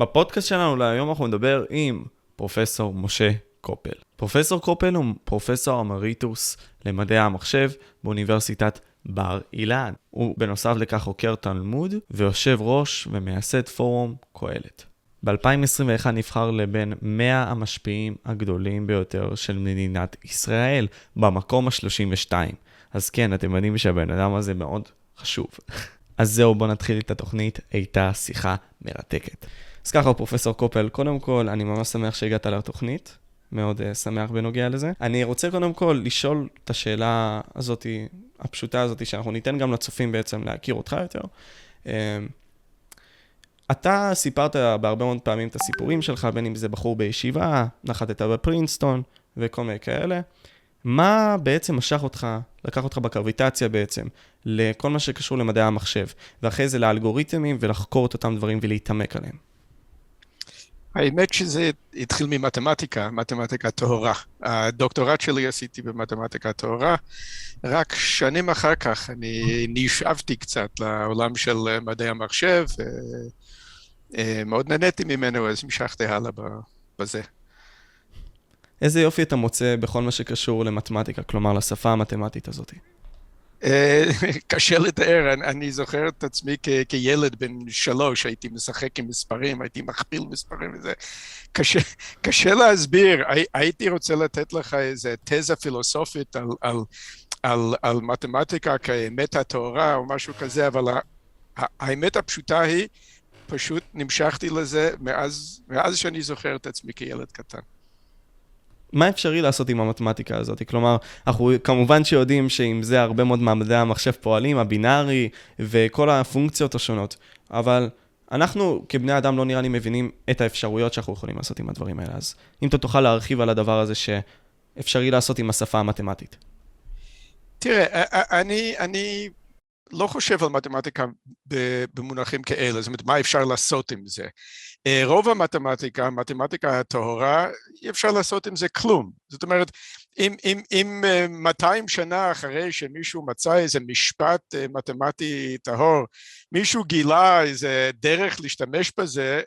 בפודקאסט שלנו להיום אנחנו נדבר עם פרופסור משה קופל. פרופסור קופל הוא פרופסור אמריטוס למדעי המחשב באוניברסיטת בר אילן. הוא בנוסף לכך חוקר תלמוד ויושב ראש ומייסד פורום קהלת. ב-2021 נבחר לבין 100 המשפיעים הגדולים ביותר של מדינת ישראל, במקום ה-32. אז כן, אתם יודעים שהבן אדם הזה מאוד חשוב. אז זהו, בואו נתחיל את התוכנית, הייתה שיחה מרתקת. אז ככה, פרופסור קופל, קודם כל, אני ממש שמח שהגעת לתוכנית, מאוד uh, שמח בנוגע לזה. אני רוצה קודם כל לשאול את השאלה הזאת, הפשוטה הזאת, שאנחנו ניתן גם לצופים בעצם להכיר אותך יותר. Uh, אתה סיפרת בהרבה מאוד פעמים את הסיפורים שלך, בין אם זה בחור בישיבה, נחתת בפרינסטון וכל מיני כאלה. מה בעצם משך אותך, לקח אותך בקרביטציה בעצם, לכל מה שקשור למדעי המחשב, ואחרי זה לאלגוריתמים ולחקור את אותם דברים ולהתעמק עליהם? האמת שזה התחיל ממתמטיקה, מתמטיקה טהורה. הדוקטורט שלי עשיתי במתמטיקה טהורה, רק שנים אחר כך אני נשאבתי קצת לעולם של מדעי המחשב, ומאוד נהניתי ממנו, אז המשכתי הלאה בזה. איזה יופי אתה מוצא בכל מה שקשור למתמטיקה, כלומר לשפה המתמטית הזאת? אה, קשה לתאר, אני זוכר את עצמי כילד בן שלוש, הייתי משחק עם מספרים, הייתי מכפיל מספרים וזה. קשה, קשה להסביר, הייתי רוצה לתת לך איזה תזה פילוסופית על, על, על, על מתמטיקה כאמת הטהורה או משהו כזה, אבל האמת הפשוטה היא, פשוט נמשכתי לזה מאז, מאז שאני זוכר את עצמי כילד קטן. מה אפשרי לעשות עם המתמטיקה הזאת? כלומר, אנחנו כמובן שיודעים שעם זה הרבה מאוד מעמדי המחשב פועלים, הבינארי וכל הפונקציות השונות, אבל אנחנו כבני אדם לא נראה לי מבינים את האפשרויות שאנחנו יכולים לעשות עם הדברים האלה. אז אם אתה תוכל להרחיב על הדבר הזה שאפשרי לעשות עם השפה המתמטית. תראה, אני, אני לא חושב על מתמטיקה במונחים כאלה, זאת אומרת, מה אפשר לעשות עם זה? אה, רוב המתמטיקה, המתמטיקה הטהורה, אי אפשר לעשות עם זה כלום. זאת אומרת, אם, אם, אם 200 אה, שנה אחרי שמישהו מצא איזה משפט אה, מתמטי טהור, מישהו גילה איזה דרך להשתמש בזה,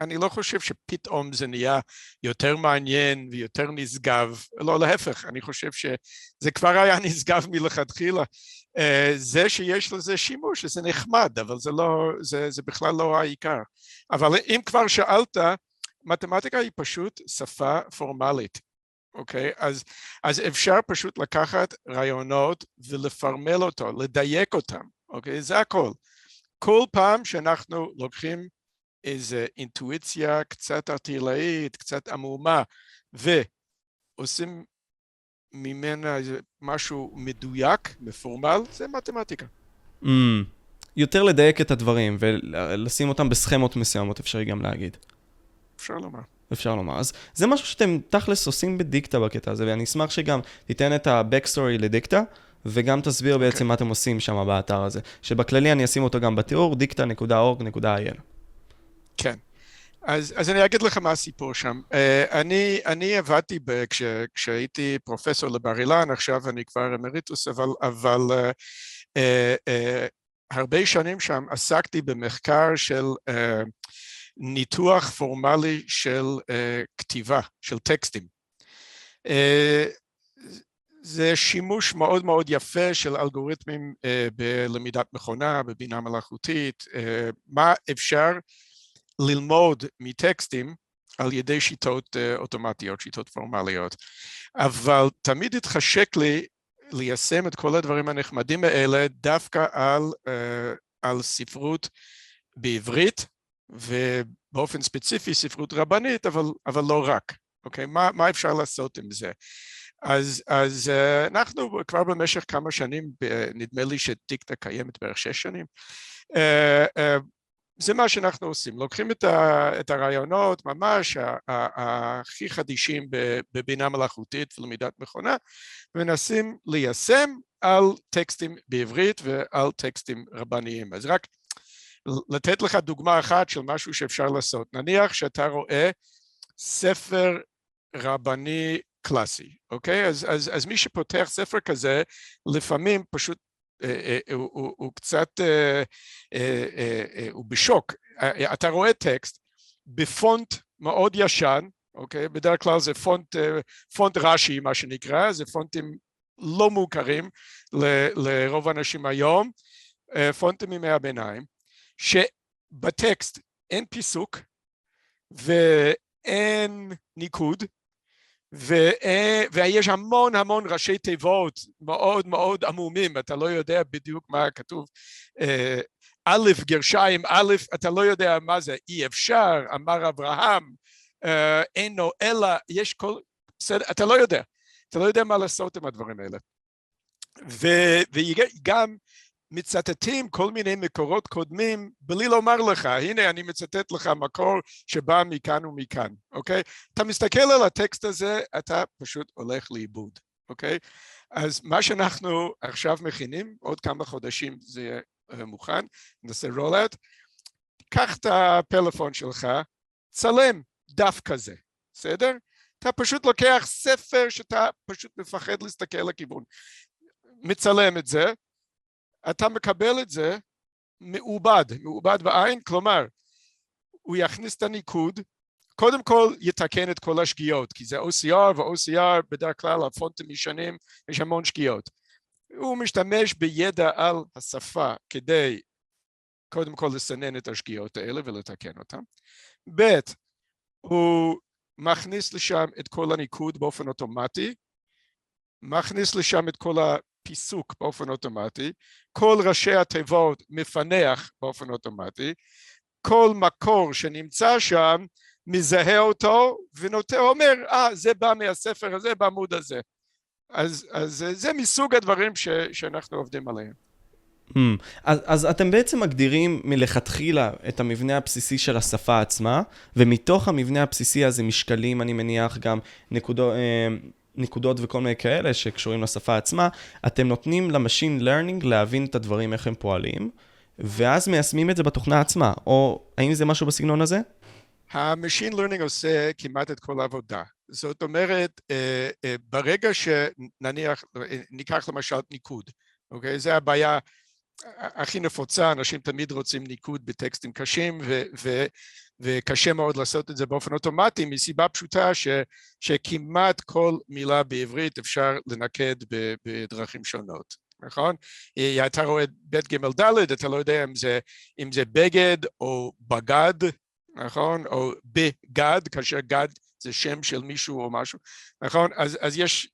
אני לא חושב שפתאום זה נהיה יותר מעניין ויותר נשגב, לא להפך, אני חושב שזה כבר היה נשגב מלכתחילה. אה, זה שיש לזה שימוש זה נחמד, אבל זה, לא, זה, זה בכלל לא העיקר. אבל אם כבר שאלת, מתמטיקה היא פשוט שפה פורמלית, אוקיי? אז, אז אפשר פשוט לקחת רעיונות ולפרמל אותו, לדייק אותם, אוקיי? זה הכל. כל פעם שאנחנו לוקחים איזו אינטואיציה קצת ארטילאית, קצת עמומה, ועושים ממנה איזה משהו מדויק, מפורמל, זה מתמטיקה. Mm, יותר לדייק את הדברים ולשים אותם בסכמות מסוימות, אפשרי גם להגיד. אפשר לומר. אפשר לומר. אז זה משהו שאתם תכלס עושים בדיקטה בקטע הזה, ואני אשמח שגם תיתן את ה-backstory לדיקטה, וגם תסביר okay. בעצם אוקיי. מה אתם עושים שם באתר הזה. שבכללי אני אשים אותו גם בתיאור, dicta.org.il. כן. אז, אז אני אגיד לך מה הסיפור שם. Uh, אני, אני עבדתי, ב, כש, כשהייתי פרופסור לבר אילן, עכשיו אני כבר אמריטוס, אבל, אבל uh, uh, uh, הרבה שנים שם עסקתי במחקר של uh, ניתוח פורמלי של uh, כתיבה, של טקסטים. Uh, זה שימוש מאוד מאוד יפה של אלגוריתמים uh, בלמידת מכונה, בבינה מלאכותית, uh, מה אפשר ללמוד מטקסטים על ידי שיטות אה, אוטומטיות, שיטות פורמליות. אבל תמיד התחשק לי ליישם את כל הדברים הנחמדים האלה דווקא על, אה, על ספרות בעברית, ובאופן ספציפי ספרות רבנית, אבל, אבל לא רק. אוקיי? מה, מה אפשר לעשות עם זה? אז, אז אה, אנחנו כבר במשך כמה שנים, נדמה לי שטיקטה קיימת בערך שש שנים, זה מה שאנחנו עושים, לוקחים את, ה, את הרעיונות ממש הכי חדישים בבינה מלאכותית ולמידת מכונה ומנסים ליישם על טקסטים בעברית ועל טקסטים רבניים. אז רק לתת לך דוגמה אחת של משהו שאפשר לעשות. נניח שאתה רואה ספר רבני קלאסי, אוקיי? אז, אז, אז מי שפותח ספר כזה לפעמים פשוט אה, אה, הוא קצת, אה, הוא בשוק. אתה רואה טקסט בפונט מאוד ישן, אוקיי? בדרך כלל זה פונט, פונט רש"י מה שנקרא, זה פונטים לא מוכרים ל, לרוב האנשים היום, פונטים מימי הביניים, שבטקסט אין פיסוק ואין ניקוד ויש המון המון ראשי תיבות מאוד מאוד עמומים, אתה לא יודע בדיוק מה כתוב א', גרשיים, א', אתה לא יודע מה זה אי אפשר, אמר אברהם, אינו אלא, יש כל, בסדר, אתה לא יודע, אתה לא יודע מה לעשות עם הדברים האלה. וגם מצטטים כל מיני מקורות קודמים בלי לומר לך, הנה אני מצטט לך מקור שבא מכאן ומכאן, אוקיי? אתה מסתכל על הטקסט הזה, אתה פשוט הולך לאיבוד, אוקיי? אז מה שאנחנו עכשיו מכינים, עוד כמה חודשים זה יהיה אה, מוכן, נעשה רולאט, קח את הפלאפון שלך, צלם דף כזה, בסדר? אתה פשוט לוקח ספר שאתה פשוט מפחד להסתכל לכיוון, מצלם את זה, אתה מקבל את זה מעובד, מעובד בעין, כלומר הוא יכניס את הניקוד, קודם כל יתקן את כל השגיאות, כי זה OCR ו-OCR בדרך כלל הפונטים ישנים, יש המון שגיאות. הוא משתמש בידע על השפה כדי קודם כל לסנן את השגיאות האלה ולתקן אותן. ב', הוא מכניס לשם את כל הניקוד באופן אוטומטי, מכניס לשם את כל הפיסוק באופן אוטומטי, כל ראשי התיבות מפנח באופן אוטומטי, כל מקור שנמצא שם מזהה אותו ונוטה אומר, אה, ah, זה בא מהספר הזה בעמוד הזה. אז, אז זה מסוג הדברים ש, שאנחנו עובדים עליהם. Hmm. אז, אז אתם בעצם מגדירים מלכתחילה את המבנה הבסיסי של השפה עצמה, ומתוך המבנה הבסיסי הזה משקלים, אני מניח, גם נקודו, אה, נקודות וכל מיני כאלה שקשורים לשפה עצמה, אתם נותנים ל machine learning להבין את הדברים, איך הם פועלים, ואז מיישמים את זה בתוכנה עצמה, או האם זה משהו בסגנון הזה? ה machine learning עושה כמעט את כל העבודה. זאת אומרת, אה, אה, ברגע שנניח, ניקח למשל ניקוד, אוקיי? זה הבעיה הכי נפוצה, אנשים תמיד רוצים ניקוד בטקסטים קשים ו, ו, וקשה מאוד לעשות את זה באופן אוטומטי מסיבה פשוטה ש, שכמעט כל מילה בעברית אפשר לנקד בדרכים שונות, נכון? אה, אתה רואה ב' ג' ד', אתה לא יודע אם זה, אם זה בגד או בגד, נכון? או בגד, כאשר גד זה שם של מישהו או משהו, נכון? אז, אז יש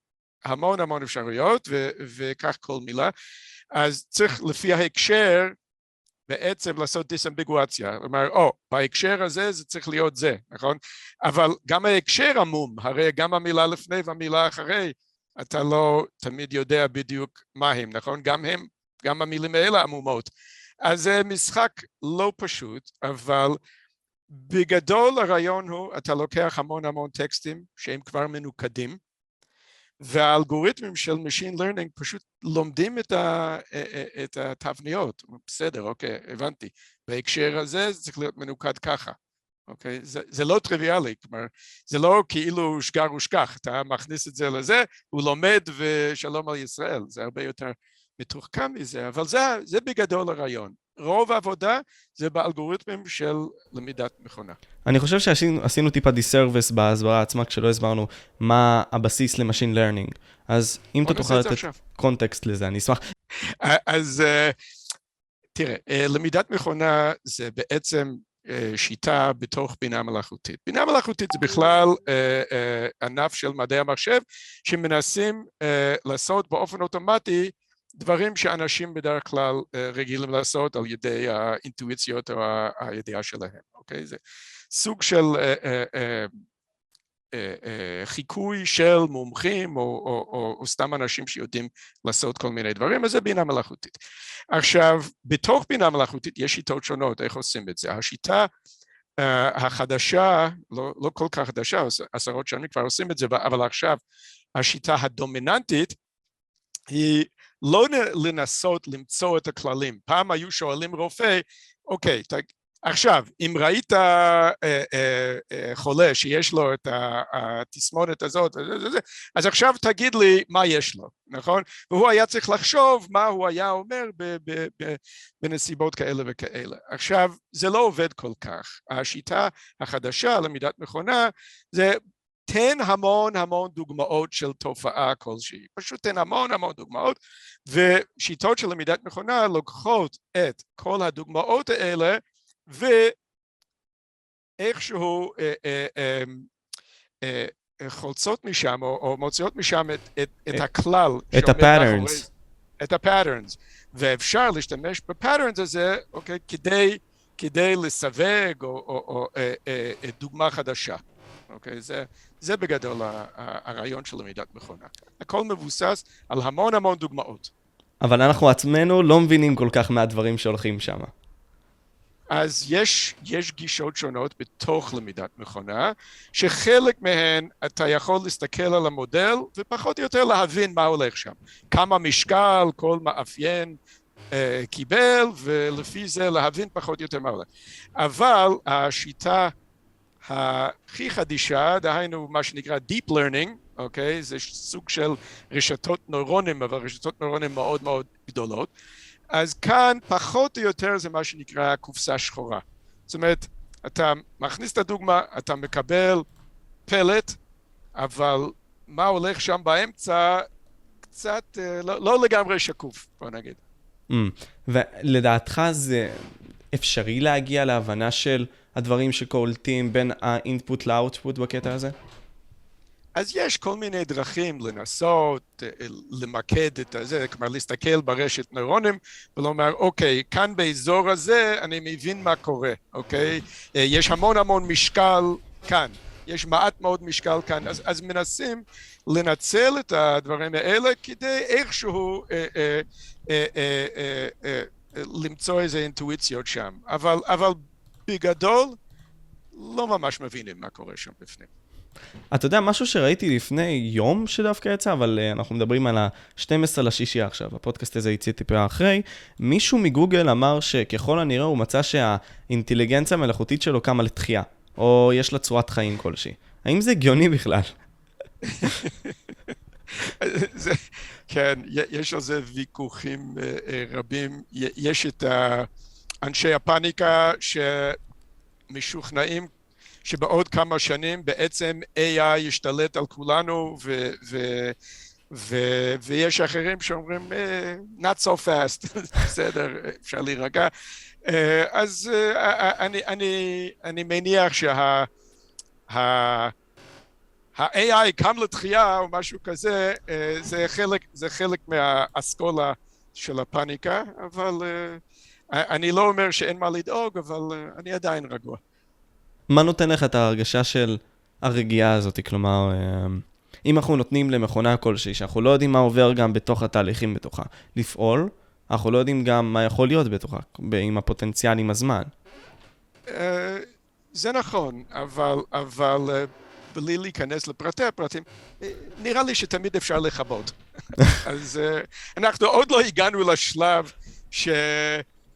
המון המון אפשרויות ו, וכך כל מילה. אז צריך לפי ההקשר בעצם לעשות דיסאמביגואציה, כלומר, או, בהקשר הזה זה צריך להיות זה, נכון? אבל גם ההקשר עמום, הרי גם המילה לפני והמילה אחרי, אתה לא תמיד יודע בדיוק מה הם, נכון? גם הם, גם המילים האלה עמומות. אז זה משחק לא פשוט, אבל בגדול הרעיון הוא, אתה לוקח המון המון טקסטים שהם כבר מנוקדים, והאלגוריתמים של Machine Learning פשוט לומדים את, ה, את התבניות, בסדר, אוקיי, הבנתי, בהקשר הזה זה צריך להיות מנוקד ככה, אוקיי, זה, זה לא טריוויאלי, כלומר, זה לא כאילו שגר ושכח, אתה מכניס את זה לזה, הוא לומד ושלום על ישראל, זה הרבה יותר מתוחכם מזה, אבל זה, זה בגדול הרעיון. רוב העבודה זה באלגוריתמים של למידת מכונה. אני חושב שעשינו טיפה disservice בהסברה עצמה כשלא הסברנו מה הבסיס ל machine learning. אז אם אתה תוכל לתת context לזה, אני אשמח. אז אה, תראה, אה, למידת מכונה זה בעצם אה, שיטה בתוך בינה מלאכותית. בינה מלאכותית זה בכלל ענף של מדעי המחשב שמנסים לעשות באופן אוטומטי דברים שאנשים בדרך כלל אה, רגילים לעשות על ידי האינטואיציות או הידיעה שלהם, אוקיי? זה סוג של אה, אה, חיקוי של מומחים או, או, או, או סתם אנשים שיודעים לעשות כל מיני דברים, אז זה בינה מלאכותית. עכשיו, בתוך בינה מלאכותית יש שיטות שונות, איך עושים את זה. השיטה uh, החדשה, לא, לא כל כך חדשה, עשרות שנים כבר עושים את זה, אבל עכשיו השיטה הדומיננטית היא לא לנסות למצוא את הכללים. פעם היו שואלים רופא, אוקיי, עכשיו, אם ראית אה, אה, חולה שיש לו את התסמונת הזאת, אז עכשיו תגיד לי מה יש לו, נכון? והוא היה צריך לחשוב מה הוא היה אומר בנסיבות כאלה וכאלה. עכשיו, זה לא עובד כל כך. השיטה החדשה למידת מכונה זה תן המון המון דוגמאות של תופעה כלשהי, פשוט תן המון המון דוגמאות ושיטות של למידת מכונה לוקחות את כל הדוגמאות האלה ואיכשהו אה, אה, אה, חולצות משם או מוציאות משם את הכלל את ה patterns. את ה patterns. ואפשר להשתמש ב patterns הזה אוקיי כדי כדי לסווג או דוגמה חדשה אוקיי? זה, זה בגדול הרעיון של למידת מכונה. הכל מבוסס על המון המון דוגמאות. אבל אנחנו עצמנו לא מבינים כל כך מהדברים שהולכים שם. אז יש, יש גישות שונות בתוך למידת מכונה, שחלק מהן אתה יכול להסתכל על המודל ופחות או יותר להבין מה הולך שם. כמה משקל כל מאפיין אה, קיבל, ולפי זה להבין פחות או יותר מה הולך. אבל השיטה הכי חדישה, דהיינו מה שנקרא Deep Learning, אוקיי? זה סוג של רשתות נוירונים, אבל רשתות נוירונים מאוד מאוד גדולות. אז כאן פחות או יותר זה מה שנקרא קופסה שחורה. זאת אומרת, אתה מכניס את הדוגמה, אתה מקבל פלט, אבל מה הולך שם באמצע קצת אה, לא, לא לגמרי שקוף, בוא נגיד. Mm. ולדעתך זה אפשרי להגיע להבנה של הדברים שקולטים בין האינפוט לאוטפוט בקטע הזה? אז יש כל מיני דרכים לנסות אה, למקד את זה, כלומר להסתכל ברשת נוירונים ולומר אוקיי, כאן באזור הזה אני מבין מה קורה, אוקיי? אה, יש המון המון משקל כאן, יש מעט מאוד משקל כאן, אז, אז מנסים לנצל את הדברים האלה כדי איכשהו אה, אה, אה, אה, אה, אה, למצוא איזה אינטואיציות שם, אבל, אבל בגדול לא ממש מבינים מה קורה שם בפנים. אתה יודע, משהו שראיתי לפני יום שדווקא יצא, אבל uh, אנחנו מדברים על ה-12 לשישי עכשיו, הפודקאסט הזה יצא טיפה אחרי, מישהו מגוגל אמר שככל הנראה הוא מצא שהאינטליגנציה המלאכותית שלו קמה לתחייה, או יש לה צורת חיים כלשהי. האם זה הגיוני בכלל? זה, כן, יש על זה ויכוחים אה, רבים. יש את אנשי הפאניקה שמשוכנעים שבעוד כמה שנים בעצם AI ישתלט על כולנו ו... ו ו, ויש אחרים שאומרים, uh, not so fast, בסדר, אפשר להירגע. Uh, אז uh, אני, אני, אני מניח שה... ה-AI קם לתחייה או משהו כזה, אה, זה חלק, זה חלק מהאסכולה של הפאניקה, אבל אה, אני לא אומר שאין מה לדאוג, אבל אה, אני עדיין רגוע. מה נותן לך את ההרגשה של הרגיעה הזאת? כלומר, אם אנחנו נותנים למכונה כלשהי, שאנחנו לא יודעים מה עובר גם בתוך התהליכים בתוכה, לפעול, אנחנו לא יודעים גם מה יכול להיות בתוכה, עם הפוטנציאל עם הזמן. זה נכון, אבל, אבל בלי להיכנס לפרטי הפרטים, אה, נראה לי שתמיד אפשר לכבות. אז אה, אנחנו עוד לא הגענו לשלב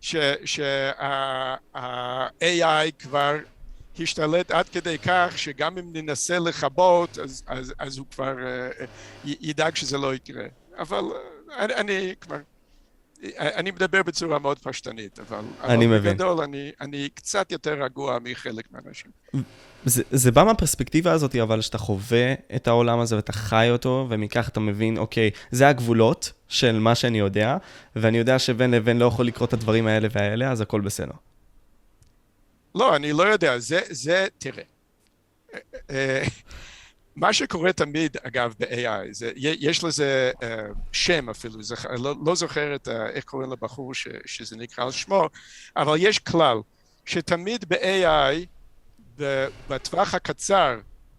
שה-AI כבר השתלט עד כדי כך שגם אם ננסה לכבות, אז, אז, אז הוא כבר uh, ידאג שזה לא יקרה. אבל uh, אני, אני כבר... אני מדבר בצורה מאוד פשטנית, אבל, אני אבל מבין. בגדול אני, אני קצת יותר רגוע מחלק מהאנשים. זה, זה בא מהפרספקטיבה הזאת, אבל שאתה חווה את העולם הזה ואתה חי אותו, ומכך אתה מבין, אוקיי, זה הגבולות של מה שאני יודע, ואני יודע שבין לבין לא יכול לקרות את הדברים האלה והאלה, אז הכל בסדר. לא, אני לא יודע, זה, זה, תראה. אה, אה, מה שקורה תמיד, אגב, ב-AI, זה, יש לזה uh, שם אפילו, זה, לא, לא זוכר את, uh, איך קוראים לבחור ש, שזה נקרא על שמו, אבל יש כלל, שתמיד ב-AI, בטווח הקצר,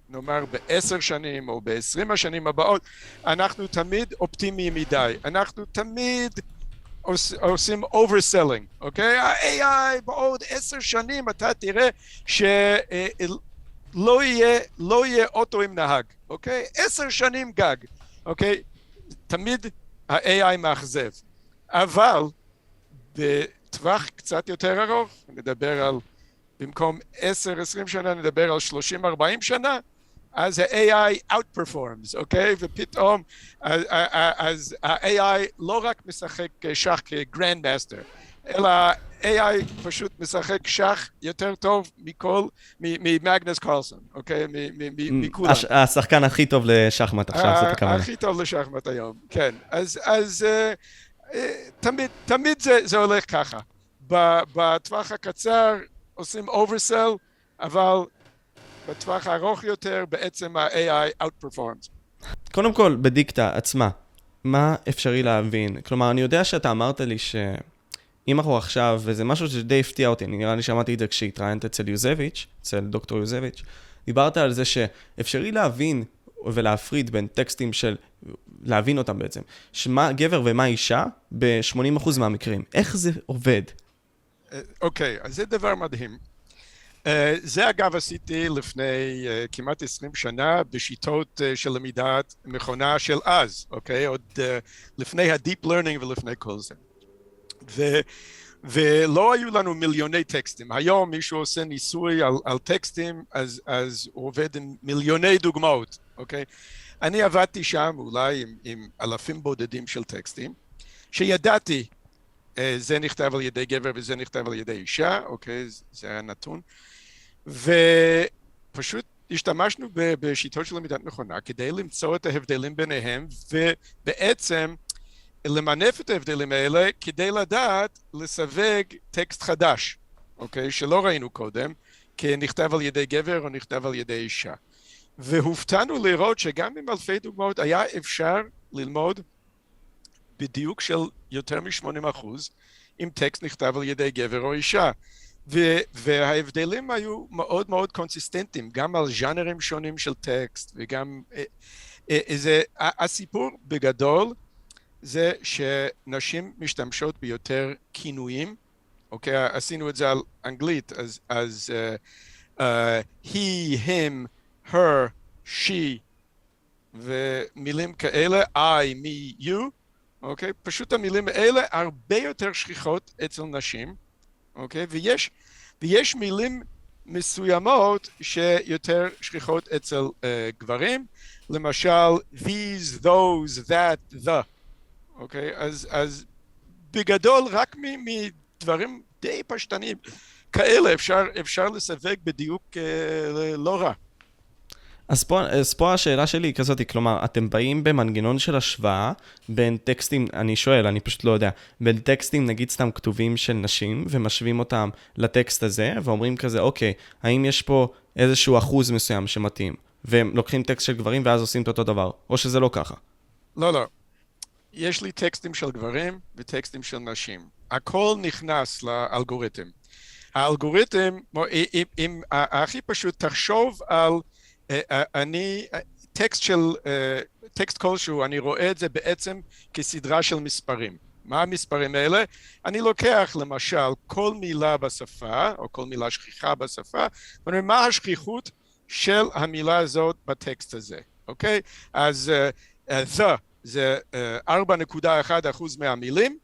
נאמר בעשר שנים או בעשרים השנים הבאות, אנחנו תמיד אופטימיים מדי, אנחנו תמיד עוש, עושים overselling, אוקיי? ה-AI בעוד עשר שנים אתה תראה ש... לא יהיה, לא יהיה אוטו עם נהג, אוקיי? עשר שנים גג, אוקיי? תמיד ה-AI מאכזב. אבל בטווח קצת יותר ארוך, נדבר על במקום 10-20 שנה נדבר על 30-40 שנה, אז ה-AI outperforms, אוקיי? ופתאום, אז, אז ה-AI לא רק משחק שח כ grandmaster, אלא AI פשוט משחק שח יותר טוב מכל, ממגנס קרלסון, אוקיי? מכולם. השחקן הכי טוב לשחמט עכשיו, זאת הכוונה. הכי טוב לשחמט היום, כן. אז, אז תמיד, תמיד זה, זה הולך ככה. בטווח הקצר עושים oversell, אבל בטווח הארוך יותר בעצם ה-AI outperforms. קודם כל, בדיקטה עצמה, מה אפשרי להבין? כלומר, אני יודע שאתה אמרת לי ש... אם אנחנו עכשיו, וזה משהו שדי הפתיע אותי, אני נראה לי שמעתי את זה כשהתראיינת אצל יוזביץ', אצל דוקטור יוזביץ', דיברת על זה שאפשרי להבין ולהפריד בין טקסטים של, להבין אותם בעצם, שמה גבר ומה אישה ב-80% מהמקרים. איך זה עובד? אוקיי, okay, אז זה דבר מדהים. Uh, זה אגב עשיתי לפני uh, כמעט 20 שנה בשיטות uh, של למידת מכונה של אז, אוקיי? Okay? עוד uh, לפני ה-deep learning ולפני כל זה. ו, ולא היו לנו מיליוני טקסטים. היום מישהו עושה ניסוי על, על טקסטים, אז, אז הוא עובד עם מיליוני דוגמאות, אוקיי? אני עבדתי שם אולי עם, עם אלפים בודדים של טקסטים, שידעתי, אה, זה נכתב על ידי גבר וזה נכתב על ידי אישה, אוקיי? זה היה נתון. ופשוט השתמשנו בשיטות של למידת מכונה כדי למצוא את ההבדלים ביניהם, ובעצם למנף את ההבדלים האלה כדי לדעת לסווג טקסט חדש, אוקיי? שלא ראינו קודם, כי נכתב על ידי גבר או נכתב על ידי אישה. והופתענו לראות שגם עם אלפי דוגמאות היה אפשר ללמוד בדיוק של יותר מ-80 אחוז אם טקסט נכתב על ידי גבר או אישה. ו- וההבדלים היו מאוד מאוד קונסיסטנטיים, גם על ז'אנרים שונים של טקסט וגם... אה, אה, זה, הסיפור בגדול זה שנשים משתמשות ביותר כינויים, אוקיי? עשינו את זה על אנגלית, אז, אז uh, uh, he, him, her, she, ומילים כאלה, I, me, you, אוקיי? פשוט המילים האלה הרבה יותר שכיחות אצל נשים, אוקיי? ויש, ויש מילים מסוימות שיותר שכיחות אצל uh, גברים, למשל these, those, that, the. אוקיי? אז, אז בגדול, רק מדברים די פשטניים כאלה אפשר, אפשר לסווג בדיוק אה, לא רע. אז פה, אז פה השאלה שלי היא כזאת, כלומר, אתם באים במנגנון של השוואה בין טקסטים, אני שואל, אני פשוט לא יודע, בין טקסטים נגיד סתם כתובים של נשים, ומשווים אותם לטקסט הזה, ואומרים כזה, אוקיי, האם יש פה איזשהו אחוז מסוים שמתאים, והם לוקחים טקסט של גברים ואז עושים את אותו דבר, או שזה לא ככה? לא, לא. יש לי טקסטים של גברים וטקסטים של נשים. הכל נכנס לאלגוריתם. האלגוריתם, אם, אם הכי פשוט תחשוב על, אה, אה, אני, טקסט של, אה, טקסט כלשהו, אני רואה את זה בעצם כסדרה של מספרים. מה המספרים האלה? אני לוקח למשל כל מילה בשפה, או כל מילה שכיחה בשפה, ואומר מה השכיחות של המילה הזאת בטקסט הזה, אוקיי? אז uh, the זה 4.1 אחוז מהמילים,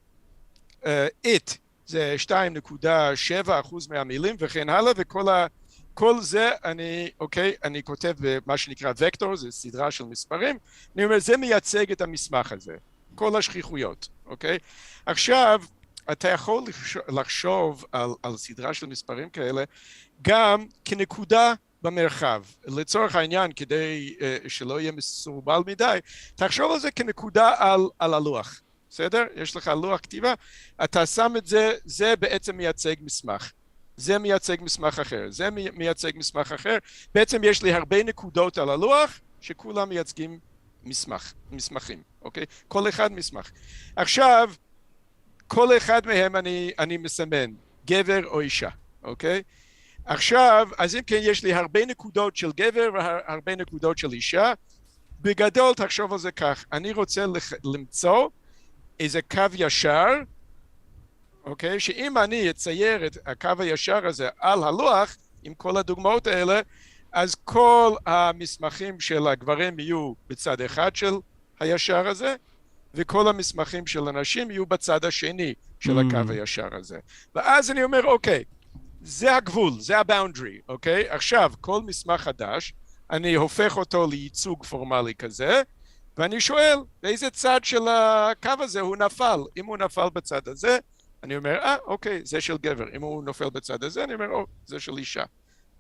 it זה 2.7 אחוז מהמילים וכן הלאה וכל ה... כל זה אני, אוקיי, אני כותב במה שנקרא וקטור, זה סדרה של מספרים, אני אומר, זה מייצג את המסמך הזה, כל השכיחויות, אוקיי? עכשיו, אתה יכול לחשוב על, על סדרה של מספרים כאלה גם כנקודה במרחב. לצורך העניין, כדי uh, שלא יהיה מסורבל מדי, תחשוב על זה כנקודה על, על הלוח, בסדר? יש לך לוח כתיבה, אתה שם את זה, זה בעצם מייצג מסמך. זה מייצג מסמך אחר, זה מייצג מסמך אחר. בעצם יש לי הרבה נקודות על הלוח שכולם מייצגים מסמך, מסמכים, אוקיי? כל אחד מסמך. עכשיו, כל אחד מהם אני, אני מסמן, גבר או אישה, אוקיי? עכשיו, אז אם כן יש לי הרבה נקודות של גבר והרבה נקודות של אישה, בגדול תחשוב על זה כך, אני רוצה לח... למצוא איזה קו ישר, אוקיי? שאם אני אצייר את הקו הישר הזה על הלוח, עם כל הדוגמאות האלה, אז כל המסמכים של הגברים יהיו בצד אחד של הישר הזה, וכל המסמכים של הנשים יהיו בצד השני של mm. הקו הישר הזה. ואז אני אומר, אוקיי, זה הגבול, זה הבאונדרי, אוקיי? עכשיו, כל מסמך חדש, אני הופך אותו לייצוג פורמלי כזה, ואני שואל, באיזה צד של הקו הזה הוא נפל? אם הוא נפל בצד הזה, אני אומר, אה, אוקיי, זה של גבר. אם הוא נופל בצד הזה, אני אומר, או, זה של אישה.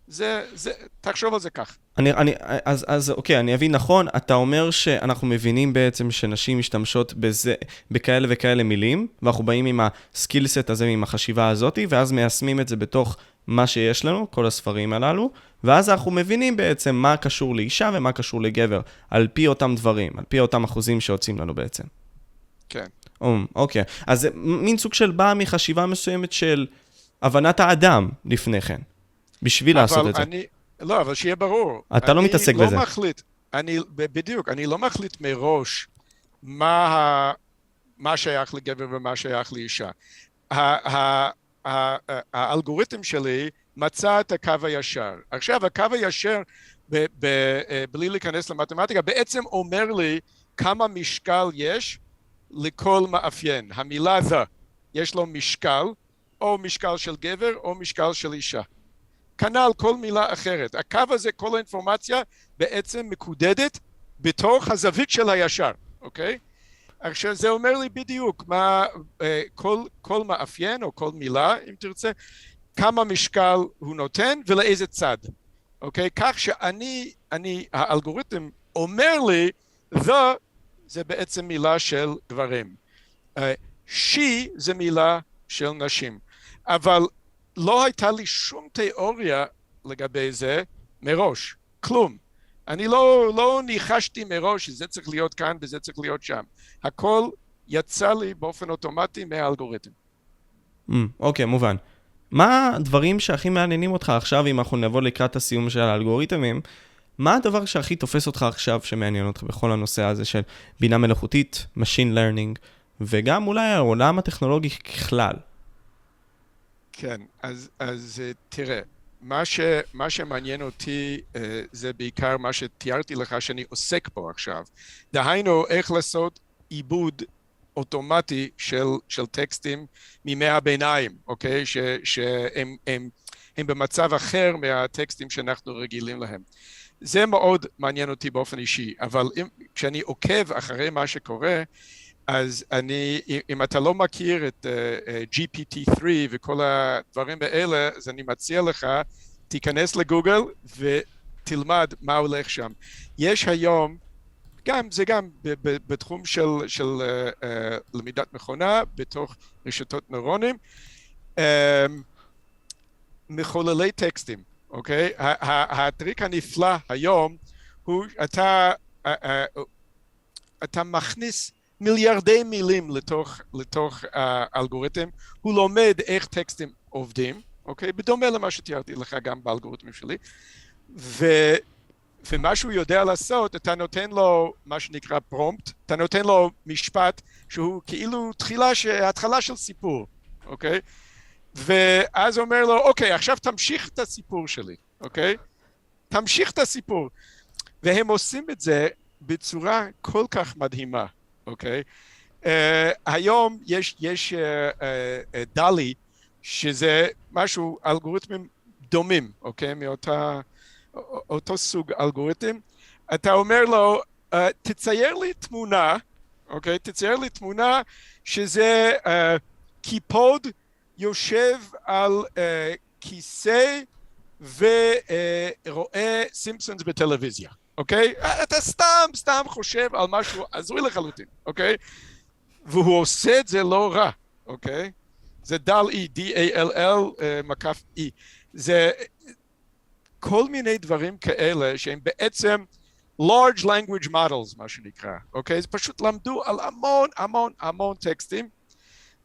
זה, זה, תחשוב על זה כך. אני, אני, אז, אז אוקיי, אני אבין נכון, אתה אומר שאנחנו מבינים בעצם שנשים משתמשות בזה, בכאלה וכאלה מילים, ואנחנו באים עם הסקילסט הזה, עם החשיבה הזאת, ואז מיישמים את זה בתוך מה שיש לנו, כל הספרים הללו, ואז אנחנו מבינים בעצם מה קשור לאישה ומה קשור לגבר, על פי אותם דברים, על פי אותם אחוזים שיוצאים לנו בעצם. כן. או, אוקיי, אז זה מין סוג של בא מחשיבה מסוימת של הבנת האדם לפני כן. בשביל לעשות את זה. אני, לא, אבל שיהיה ברור. אתה לא מתעסק לא בזה. מחליט, אני, בדיוק, אני לא מחליט מראש מה, ה, מה שייך לגבר ומה שייך לאישה. ה, ה, ה, האלגוריתם שלי מצא את הקו הישר. עכשיו, הקו הישר, ב, ב, בלי להיכנס למתמטיקה, בעצם אומר לי כמה משקל יש לכל מאפיין. המילה the, יש לו משקל, או משקל של גבר או משקל של אישה. כנ"ל כל מילה אחרת. הקו הזה, כל האינפורמציה בעצם מקודדת בתוך הזווית של הישר, אוקיי? עכשיו זה אומר לי בדיוק מה כל, כל מאפיין או כל מילה אם תרצה כמה משקל הוא נותן ולאיזה צד אוקיי כך שאני אני האלגוריתם אומר לי the זה בעצם מילה של גברים she זה מילה של נשים אבל לא הייתה לי שום תיאוריה לגבי זה מראש, כלום. אני לא, לא ניחשתי מראש שזה צריך להיות כאן וזה צריך להיות שם. הכל יצא לי באופן אוטומטי מהאלגוריתם. אוקיי, mm, okay, מובן. מה הדברים שהכי מעניינים אותך עכשיו, אם אנחנו נבוא לקראת הסיום של האלגוריתמים, מה הדבר שהכי תופס אותך עכשיו שמעניין אותך בכל הנושא הזה של בינה מלאכותית, Machine Learning, וגם אולי העולם הטכנולוגי ככלל? כן, אז, אז אה, תראה, מה, ש, מה שמעניין אותי uh, זה בעיקר מה שתיארתי לך שאני עוסק פה עכשיו. דהיינו, איך לעשות עיבוד אוטומטי של, של טקסטים מימי הביניים, אוקיי? ש, שהם הם, הם במצב אחר מהטקסטים שאנחנו רגילים להם. זה מאוד מעניין אותי באופן אישי, אבל אם, כשאני עוקב אחרי מה שקורה, אז אני, אם אתה לא מכיר את uh, uh, GPT-3 וכל הדברים האלה, אז אני מציע לך, תיכנס לגוגל ותלמד מה הולך שם. יש היום, גם, זה גם בתחום של, של uh, uh, למידת מכונה, בתוך רשתות נוירונים, uh, מחוללי טקסטים, אוקיי? הטריק הנפלא היום הוא, אתה, uh, uh, אתה מכניס מיליארדי מילים לתוך, לתוך האלגוריתם, הוא לומד איך טקסטים עובדים, אוקיי? בדומה למה שתיארתי לך גם באלגוריתמים שלי, ו, ומה שהוא יודע לעשות, אתה נותן לו מה שנקרא פרומפט, אתה נותן לו משפט שהוא כאילו תחילה, התחלה של סיפור, אוקיי? ואז אומר לו, אוקיי, עכשיו תמשיך את הסיפור שלי, אוקיי? תמשיך את הסיפור. והם עושים את זה בצורה כל כך מדהימה. אוקיי? Uh, היום יש, יש uh, uh, דלי, שזה משהו, אלגוריתמים דומים, אוקיי? מאותה, אותו סוג אלגוריתם. אתה אומר לו, uh, תצייר לי תמונה, אוקיי? תצייר לי תמונה שזה uh, קיפוד יושב על uh, כיסא ורואה סימפסונס בטלוויזיה. אוקיי? אתה סתם, סתם חושב על משהו הזוי לחלוטין, אוקיי? והוא עושה את זה לא רע, אוקיי? זה דל אי, D-A-L-L מקף אי. זה כל מיני דברים כאלה שהם בעצם large language models, מה שנקרא, אוקיי? זה פשוט למדו על המון המון המון טקסטים,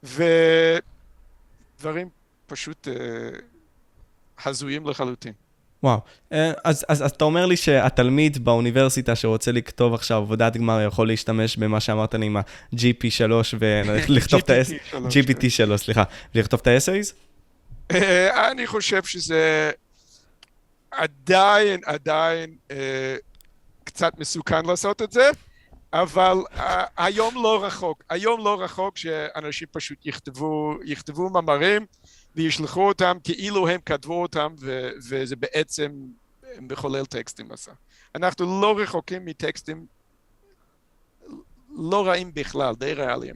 ודברים פשוט uh, הזויים לחלוטין. וואו, אה, אז, אז, אז אתה אומר לי שהתלמיד באוניברסיטה שרוצה לכתוב עכשיו עבודת גמר יכול להשתמש במה שאמרת לי עם ה-GP3 ולכתוב את ה-S... GPT3, סליחה, לכתוב את ה-essays? אה, אני חושב שזה עדיין, עדיין אה, קצת מסוכן לעשות את זה, אבל היום לא רחוק, היום לא רחוק שאנשים פשוט יכתבו, יכתבו מאמרים וישלחו אותם כאילו הם כתבו אותם וזה בעצם מחולל טקסטים עשה. אנחנו לא רחוקים מטקסטים לא רעים בכלל, די ריאליים.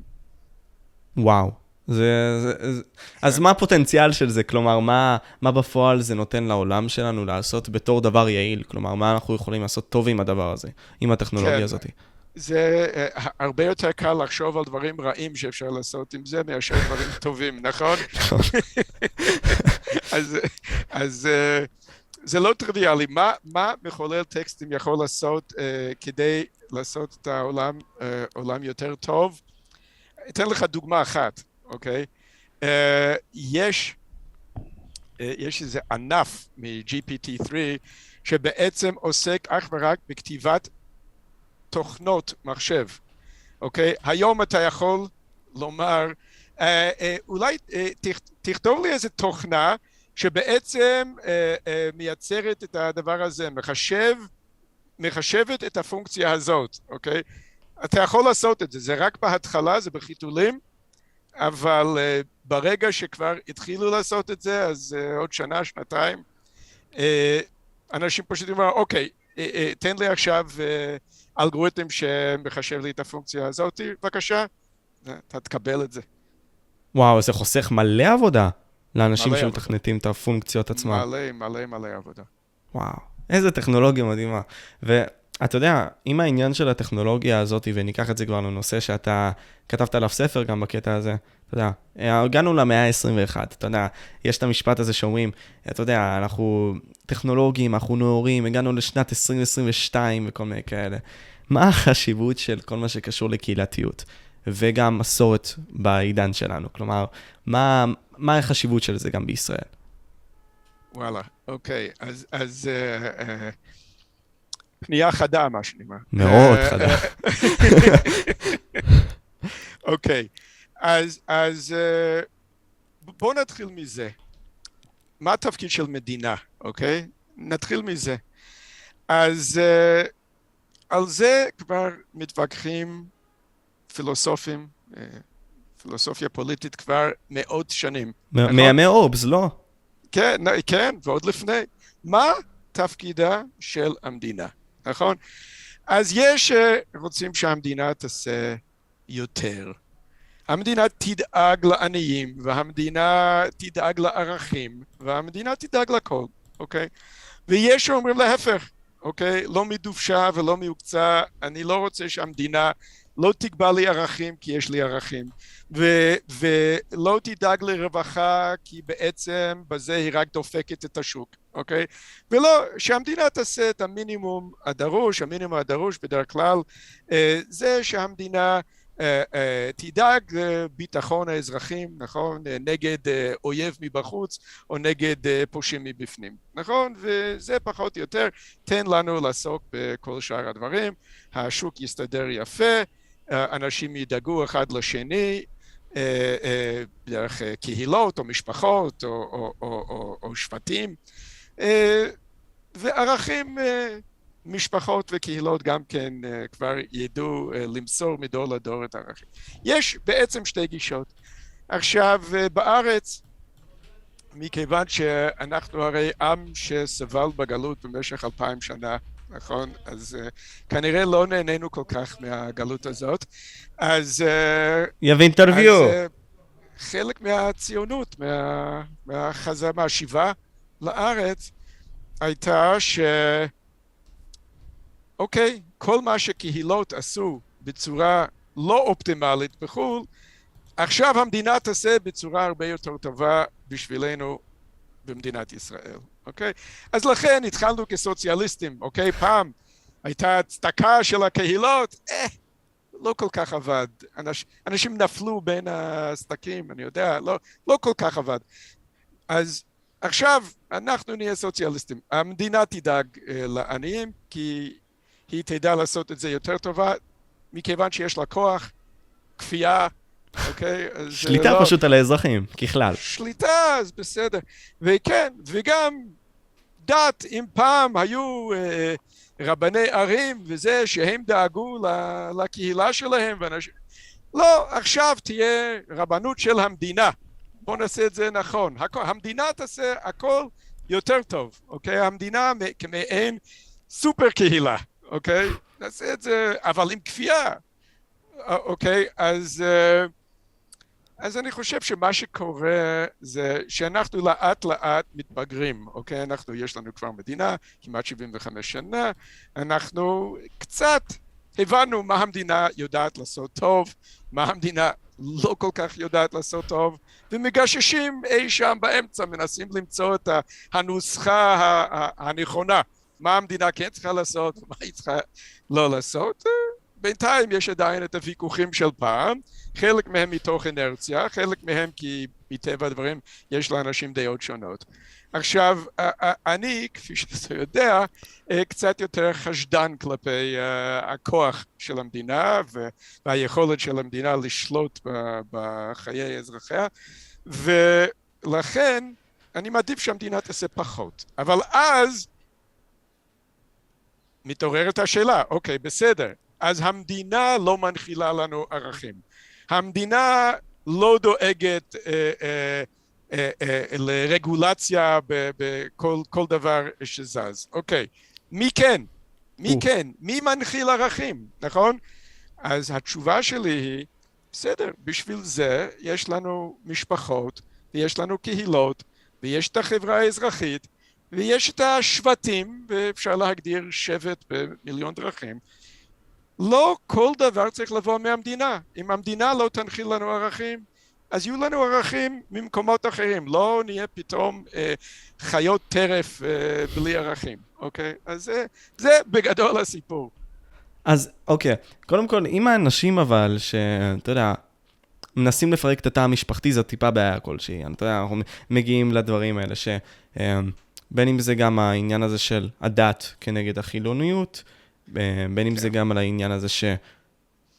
וואו. זה, זה, זה, אז מה הפוטנציאל של זה? כלומר, מה, מה בפועל זה נותן לעולם שלנו לעשות בתור דבר יעיל? כלומר, מה אנחנו יכולים לעשות טוב עם הדבר הזה, עם הטכנולוגיה כן. הזאת? זה uh, הרבה יותר קל לחשוב על דברים רעים שאפשר לעשות עם זה מאשר דברים טובים, נכון? אז, אז uh, זה לא טריוויאלי. מה, מה מחולל טקסטים יכול לעשות uh, כדי לעשות את העולם uh, עולם יותר טוב? אתן לך דוגמה אחת. אוקיי? Uh, יש, uh, יש איזה ענף מ-GPT-3 שבעצם עוסק אך ורק בכתיבת תוכנות מחשב, אוקיי? היום אתה יכול לומר, uh, uh, אולי uh, תכתוב לי איזה תוכנה שבעצם uh, uh, מייצרת את הדבר הזה, מחשב, מחשבת את הפונקציה הזאת, אוקיי? אתה יכול לעשות את זה, זה רק בהתחלה, זה בחיתולים, אבל uh, ברגע שכבר התחילו לעשות את זה, אז uh, עוד שנה, שנתיים, uh, אנשים פשוט אומרים, אוקיי, uh, uh, תן לי עכשיו uh, אלגוריתם שמחשב לי את הפונקציה הזאת, בבקשה, אתה תקבל את זה. וואו, זה חוסך מלא עבודה לאנשים שמתכנתים את הפונקציות עצמם. מלא, מלא, מלא עבודה. וואו, איזה טכנולוגיה מדהימה. ו... אתה יודע, עם העניין של הטכנולוגיה הזאת, וניקח את זה כבר לנושא שאתה כתבת עליו ספר גם בקטע הזה, אתה יודע, הגענו למאה ה-21, אתה יודע, יש את המשפט הזה שאומרים, אתה יודע, אנחנו טכנולוגיים, אנחנו נאורים, הגענו לשנת 2022 וכל מיני כאלה. מה החשיבות של כל מה שקשור לקהילתיות, וגם מסורת בעידן שלנו? כלומר, מה, מה החשיבות של זה גם בישראל? וואלה, אוקיי, אז... אז uh, uh... פנייה חדה, מה שנאמר. מאוד אה, חדה. אוקיי, אז, אז אה, בואו נתחיל מזה. מה התפקיד של מדינה, אוקיי? נתחיל מזה. אז אה, על זה כבר מתווכחים פילוסופים, פילוסופיה פוליטית כבר מאות שנים. נכון? מימי אובס, לא? כן, כן, ועוד לפני. מה תפקידה של המדינה? נכון? אז יש אה, רוצים שהמדינה תעשה יותר. המדינה תדאג לעניים, והמדינה תדאג לערכים, והמדינה תדאג לכל, אוקיי? ויש שאומרים להפך, אוקיי? לא מדובשה ולא מעוקצה, אני לא רוצה שהמדינה לא תקבע לי ערכים כי יש לי ערכים, ו, ולא תדאג לרווחה כי בעצם בזה היא רק דופקת את השוק, אוקיי? ולא, שהמדינה תעשה את המינימום הדרוש, המינימום הדרוש בדרך כלל אה, זה שהמדינה תדאג לביטחון האזרחים, נכון? נגד אויב מבחוץ או נגד פושעים מבפנים, נכון? וזה פחות או יותר, תן לנו לעסוק בכל שאר הדברים, השוק יסתדר יפה, אנשים ידאגו אחד לשני, אה, אה, דרך אה, קהילות או משפחות או, או, או, או, או שבטים, וערכים, משפחות וקהילות גם כן כבר ידעו למסור מדור לדור את הערכים. יש בעצם שתי גישות. עכשיו, בארץ, מכיוון שאנחנו הרי עם שסבל בגלות במשך אלפיים שנה, נכון? אז uh, כנראה לא נהנינו כל כך מהגלות הזאת. אז... Uh, יבין תרביו. uh, חלק מהציונות, מה, מהחזרה, מהשיבה לארץ, הייתה ש... אוקיי, כל מה שקהילות עשו בצורה לא אופטימלית בחו"ל, עכשיו המדינה תעשה בצורה הרבה יותר טובה בשבילנו במדינת ישראל. אוקיי? אז לכן התחלנו כסוציאליסטים, אוקיי? פעם הייתה הצדקה של הקהילות, אה, לא כל כך עבד. אנש, אנשים נפלו בין הסדקים, אני יודע, לא, לא כל כך עבד. אז עכשיו אנחנו נהיה סוציאליסטים. המדינה תדאג אה, לעניים, כי היא תדע לעשות את זה יותר טובה, מכיוון שיש לה כוח, כפייה, אוקיי? שליטה לא... פשוט על האזרחים, ככלל. שליטה, אז בסדר. וכן, וגם דת, אם פעם היו אה, רבני ערים וזה, שהם דאגו לקהילה שלהם, ואנשים... לא, עכשיו תהיה רבנות של המדינה, בואו נעשה את זה נכון. הכל, המדינה תעשה הכל יותר טוב, אוקיי? המדינה כמעין סופר קהילה, אוקיי? נעשה את זה, אבל עם כפייה, אוקיי? אז, אז אני חושב שמה שקורה זה שאנחנו לאט לאט מתבגרים, אוקיי? אנחנו, יש לנו כבר מדינה, כמעט 75 שנה, אנחנו קצת הבנו מה המדינה יודעת לעשות טוב, מה המדינה לא כל כך יודעת לעשות טוב, ומגששים אי שם באמצע, מנסים למצוא את הנוסחה הנכונה, מה המדינה כן צריכה לעשות ומה היא צריכה לא לעשות. בינתיים יש עדיין את הוויכוחים של פעם, חלק מהם מתוך אנרציה, חלק מהם כי מטבע הדברים יש לאנשים דעות שונות. עכשיו, אני, כפי שאתה יודע, קצת יותר חשדן כלפי הכוח של המדינה והיכולת של המדינה לשלוט בחיי אזרחיה, ולכן אני מעדיף שהמדינה תעשה פחות. אבל אז מתעוררת השאלה, אוקיי, בסדר, אז המדינה לא מנחילה לנו ערכים. המדינה לא דואגת אה, אה, אה, אה, לרגולציה בכל דבר שזז. אוקיי, מי כן? מי כן? מי מנחיל ערכים, נכון? אז התשובה שלי היא, בסדר, בשביל זה יש לנו משפחות ויש לנו קהילות ויש את החברה האזרחית ויש את השבטים, ואפשר להגדיר שבט במיליון דרכים. לא כל דבר צריך לבוא מהמדינה. אם המדינה לא תנחיל לנו ערכים, אז יהיו לנו ערכים ממקומות אחרים, לא נהיה פתאום אה, חיות טרף אה, בלי ערכים, אוקיי? אז זה, זה בגדול הסיפור. אז אוקיי, קודם כל, אם האנשים אבל, שאתה יודע, מנסים לפרק את התא המשפחתי, זו טיפה בעיה כלשהי. אתה יודע, אנחנו מגיעים לדברים האלה, שבין אה, אם זה גם העניין הזה של הדת כנגד החילוניות, אה, בין אם זה כן. גם על העניין הזה ש...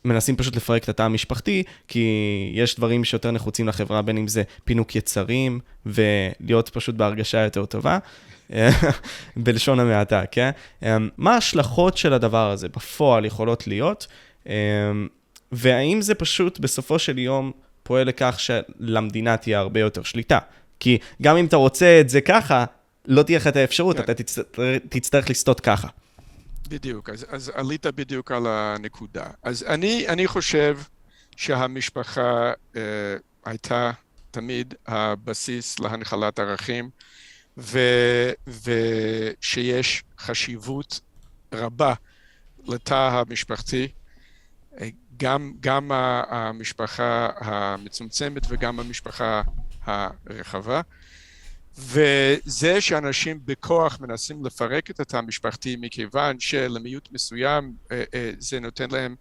מנסים פשוט לפרק את התא המשפחתי, כי יש דברים שיותר נחוצים לחברה, בין אם זה פינוק יצרים, ולהיות פשוט בהרגשה יותר טובה, בלשון המעטה, כן? מה ההשלכות של הדבר הזה בפועל יכולות להיות, והאם זה פשוט בסופו של יום פועל לכך שלמדינה תהיה הרבה יותר שליטה? כי גם אם אתה רוצה את זה ככה, לא תהיה לך את האפשרות, כן. אתה תצטרך לסטות ככה. בדיוק, אז, אז עלית בדיוק על הנקודה. אז אני, אני חושב שהמשפחה אה, הייתה תמיד הבסיס להנחלת ערכים, ו, ושיש חשיבות רבה לתא המשפחתי, אה, גם, גם המשפחה המצומצמת וגם המשפחה הרחבה. וזה שאנשים בכוח מנסים לפרק את התא המשפחתי מכיוון שלמיעוט מסוים אה, אה, זה נותן להם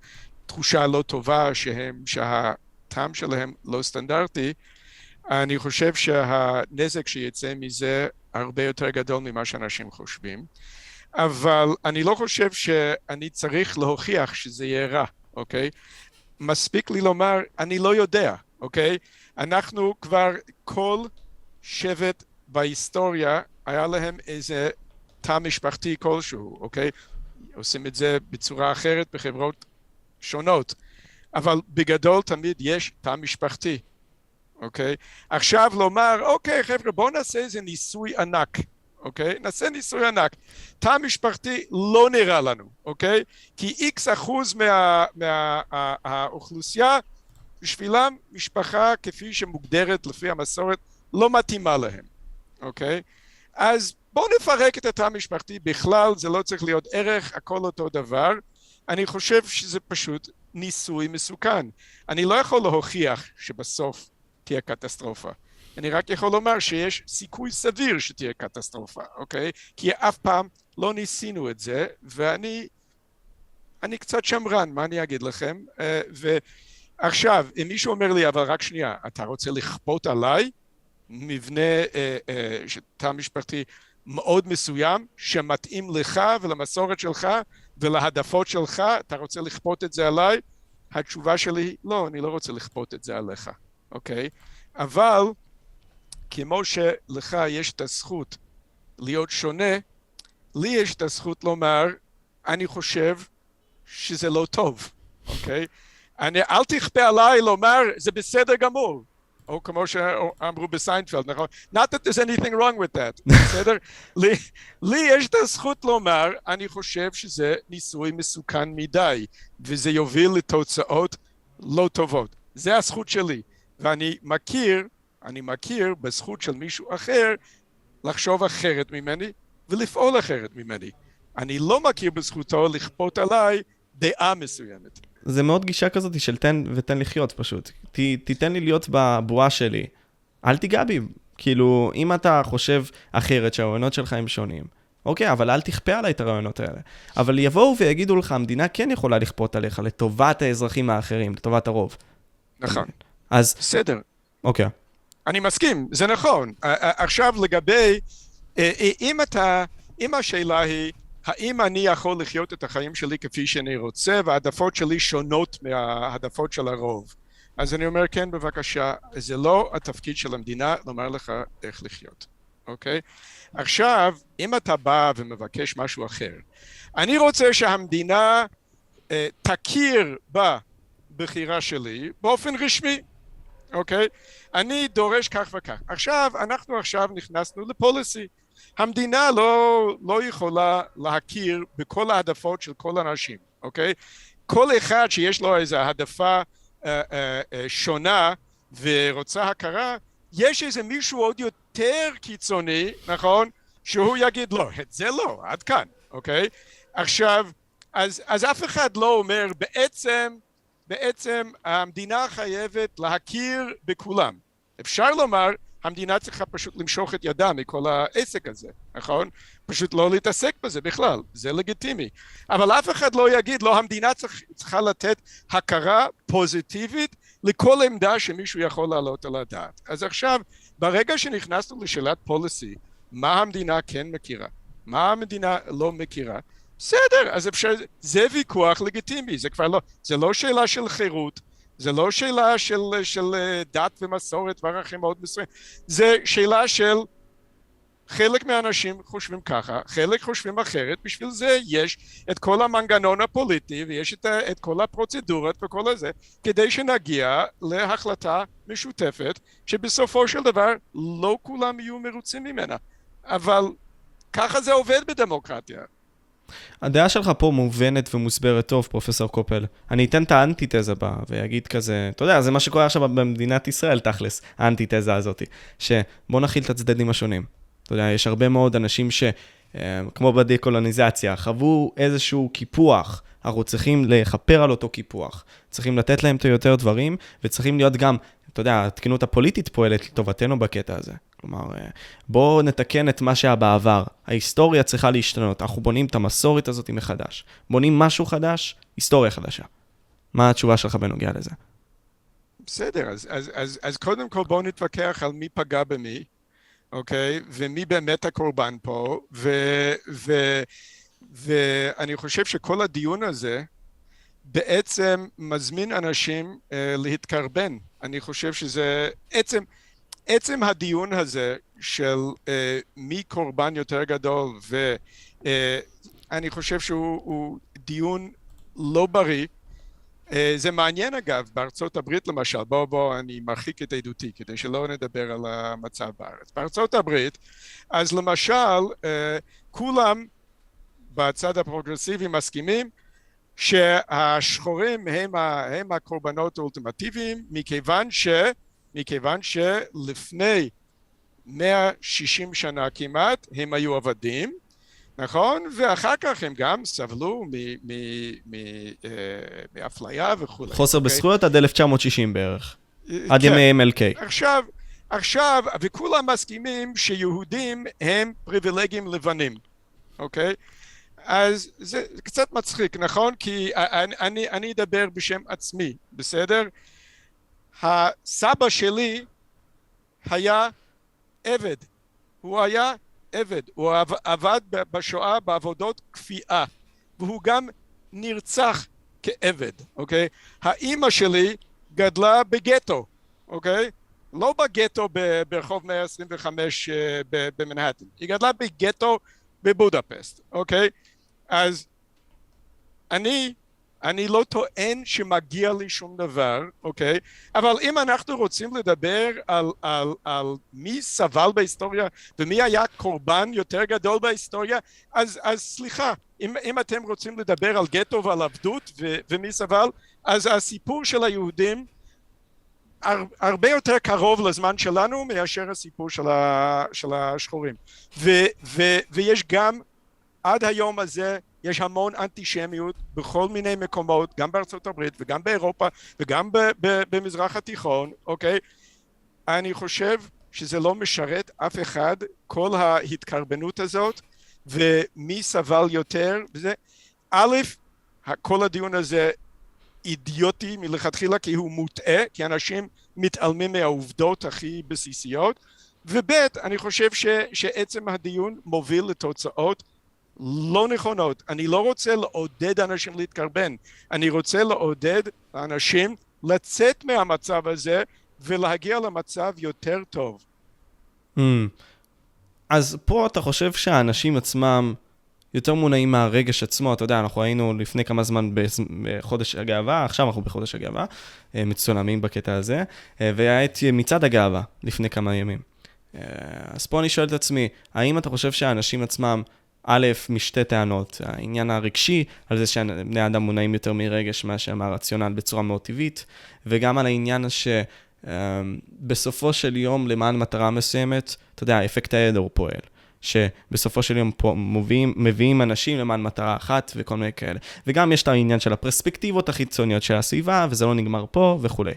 תחושה לא טובה שהם, שהטעם שלהם לא סטנדרטי, אני חושב שהנזק שיצא מזה הרבה יותר גדול ממה שאנשים חושבים. אבל אני לא חושב שאני צריך להוכיח שזה יהיה רע, אוקיי? מספיק לי לומר, אני לא יודע, אוקיי? אנחנו כבר, כל שבט בהיסטוריה היה להם איזה תא משפחתי כלשהו, אוקיי? עושים את זה בצורה אחרת בחברות שונות, אבל בגדול תמיד יש תא משפחתי, אוקיי? עכשיו לומר, אוקיי חבר'ה בואו נעשה איזה ניסוי ענק, אוקיי? נעשה ניסוי ענק. תא משפחתי לא נראה לנו, אוקיי? כי איקס אחוז מהאוכלוסייה, מה, בשבילם משפחה כפי שמוגדרת לפי המסורת לא מתאימה להם. אוקיי? אז בואו נפרק את התא המשפחתי, בכלל זה לא צריך להיות ערך, הכל אותו דבר. אני חושב שזה פשוט ניסוי מסוכן. אני לא יכול להוכיח שבסוף תהיה קטסטרופה. אני רק יכול לומר שיש סיכוי סביר שתהיה קטסטרופה, אוקיי? כי אף פעם לא ניסינו את זה, ואני אני קצת שמרן, מה אני אגיד לכם? אה, ועכשיו, אם מישהו אומר לי, אבל רק שנייה, אתה רוצה לכפות עליי? מבנה אה, אה, תא משפחתי מאוד מסוים שמתאים לך ולמסורת שלך ולהעדפות שלך, אתה רוצה לכפות את זה עליי? התשובה שלי היא לא, אני לא רוצה לכפות את זה עליך, אוקיי? אבל כמו שלך יש את הזכות להיות שונה, לי יש את הזכות לומר, אני חושב שזה לא טוב, אוקיי? אני, אל תכפה עליי לומר, זה בסדר גמור. או כמו שאמרו בסיינפלד, נכון? Not that there's anything wrong with that, בסדר? לי, לי יש את הזכות לומר, אני חושב שזה ניסוי מסוכן מדי, וזה יוביל לתוצאות לא טובות. זה הזכות שלי, ואני מכיר, אני מכיר בזכות של מישהו אחר לחשוב אחרת ממני ולפעול אחרת ממני. אני לא מכיר בזכותו לכפות עליי דעה מסוימת. זה מאוד גישה כזאת של תן ותן לחיות פשוט. ת, תיתן לי להיות בבועה שלי, אל תיגע בי. כאילו, אם אתה חושב אחרת שהרעיונות שלך הם שונים, אוקיי, אבל אל תכפה עליי את הרעיונות האלה. אבל יבואו ויגידו לך, המדינה כן יכולה לכפות עליך לטובת האזרחים האחרים, לטובת הרוב. נכון. אז... בסדר. אוקיי. אני מסכים, זה נכון. עכשיו לגבי, אם אתה, אם השאלה היא, האם אני יכול לחיות את החיים שלי כפי שאני רוצה, והעדפות שלי שונות מהעדפות של הרוב? אז אני אומר, כן, בבקשה, זה לא התפקיד של המדינה לומר לך איך לחיות, אוקיי? עכשיו, אם אתה בא ומבקש משהו אחר, אני רוצה שהמדינה אה, תכיר בבחירה שלי באופן רשמי, אוקיי? אני דורש כך וכך. עכשיו, אנחנו עכשיו נכנסנו לפוליסי. המדינה לא, לא יכולה להכיר בכל העדפות של כל האנשים, אוקיי? כל אחד שיש לו איזו העדפה אה, אה, אה, שונה ורוצה הכרה, יש איזה מישהו עוד יותר קיצוני, נכון? שהוא יגיד לא, את זה לא, עד כאן, אוקיי? עכשיו, אז, אז אף אחד לא אומר בעצם, בעצם המדינה חייבת להכיר בכולם. אפשר לומר המדינה צריכה פשוט למשוך את ידה מכל העסק הזה, נכון? פשוט לא להתעסק בזה בכלל, זה לגיטימי. אבל אף אחד לא יגיד, לא, המדינה צריך, צריכה לתת הכרה פוזיטיבית לכל עמדה שמישהו יכול להעלות על הדעת. אז עכשיו, ברגע שנכנסנו לשאלת פוליסי, מה המדינה כן מכירה? מה המדינה לא מכירה? בסדר, אז אפשר, זה ויכוח לגיטימי, זה כבר לא, זה לא שאלה של חירות, זה לא שאלה של, של אה, דת ומסורת וערכים מאוד מסוימים, זה שאלה של חלק מהאנשים חושבים ככה, חלק חושבים אחרת, בשביל זה יש את כל המנגנון הפוליטי ויש את, את כל הפרוצדורות וכל הזה, כדי שנגיע להחלטה משותפת שבסופו של דבר לא כולם יהיו מרוצים ממנה, אבל ככה זה עובד בדמוקרטיה. הדעה שלך פה מובנת ומוסברת טוב, פרופסור קופל. אני אתן את האנטיתזה בה, ואגיד כזה, אתה יודע, זה מה שקורה עכשיו במדינת ישראל, תכלס, האנטיתזה הזאת, שבוא נכיל את הצדדים השונים. אתה יודע, יש הרבה מאוד אנשים ש... אה, כמו בדקולוניזציה, חוו איזשהו קיפוח, אנחנו צריכים לכפר על אותו קיפוח. צריכים לתת להם את היותר דברים, וצריכים להיות גם, אתה יודע, התקינות הפוליטית פועלת לטובתנו בקטע הזה. כלומר, אה, בואו נתקן את מה שהיה בעבר. ההיסטוריה צריכה להשתנות. אנחנו בונים את המסורת הזאת מחדש. בונים משהו חדש, היסטוריה חדשה. מה התשובה שלך בנוגע לזה? בסדר, אז, אז, אז, אז קודם כל בואו נתווכח על מי פגע במי, אוקיי? ומי באמת הקורבן פה, ו, ו, ואני חושב שכל הדיון הזה בעצם מזמין אנשים אה, להתקרבן. אני חושב שזה עצם... עצם הדיון הזה של uh, מי קורבן יותר גדול ואני uh, חושב שהוא דיון לא בריא. uh, זה מעניין אגב בארצות הברית למשל בוא בוא אני מרחיק את עדותי כדי שלא נדבר על המצב בארץ. בארצות הברית אז למשל uh, כולם בצד הפרוגרסיבי מסכימים שהשחורים הם, ה, הם הקורבנות האולטימטיביים מכיוון ש מכיוון שלפני 160 שנה כמעט הם היו עבדים, נכון? ואחר כך הם גם סבלו אה, מאפליה וכולי. חוסר okay? אוקיי? בזכויות עד 1960 בערך. אה, עד כן. ימי MLK. עכשיו, עכשיו, וכולם מסכימים שיהודים הם פריבילגים לבנים, אוקיי? Okay? אז זה קצת מצחיק, נכון? כי אני, אני, אני אדבר בשם עצמי, בסדר? הסבא שלי היה עבד, הוא היה עבד, הוא עבד בשואה בעבודות כפייה והוא גם נרצח כעבד, אוקיי? האימא שלי גדלה בגטו, אוקיי? לא בגטו ברחוב 125 אה, במנהטן, היא גדלה בגטו בבודפסט, אוקיי? אז אני אני לא טוען שמגיע לי שום דבר, אוקיי? אבל אם אנחנו רוצים לדבר על, על, על מי סבל בהיסטוריה ומי היה קורבן יותר גדול בהיסטוריה, אז, אז סליחה, אם, אם אתם רוצים לדבר על גטו ועל עבדות ו, ומי סבל, אז הסיפור של היהודים הר, הרבה יותר קרוב לזמן שלנו מאשר הסיפור של, ה, של השחורים. ו, ו, ויש גם עד היום הזה יש המון אנטישמיות בכל מיני מקומות, גם בארצות הברית וגם באירופה וגם במזרח התיכון, אוקיי? אני חושב שזה לא משרת אף אחד, כל ההתקרבנות הזאת, ומי סבל יותר וזה. א', כל הדיון הזה אידיוטי מלכתחילה כי הוא מוטעה, כי אנשים מתעלמים מהעובדות הכי בסיסיות, וב', אני חושב ש, שעצם הדיון מוביל לתוצאות לא נכונות. אני לא רוצה לעודד אנשים להתקרבן, אני רוצה לעודד אנשים לצאת מהמצב הזה ולהגיע למצב יותר טוב. Mm. אז פה אתה חושב שהאנשים עצמם יותר מונעים מהרגש עצמו, אתה יודע, אנחנו היינו לפני כמה זמן בחודש הגאווה, עכשיו אנחנו בחודש הגאווה, אה, מצולמים בקטע הזה, אה, והיה את מצעד הגאווה לפני כמה ימים. אה, אז פה אני שואל את עצמי, האם אתה חושב שהאנשים עצמם א', משתי טענות, העניין הרגשי, על זה שבני אדם מונעים יותר מרגש מאשר מהרציונל בצורה מאוד טבעית, וגם על העניין שבסופו של יום, למען מטרה מסוימת, אתה יודע, אפקט העדר פועל. שבסופו של יום פה מביאים, מביאים אנשים למען מטרה אחת וכל מיני כאלה. וגם יש את העניין של הפרספקטיבות החיצוניות של הסביבה, וזה לא נגמר פה וכולי.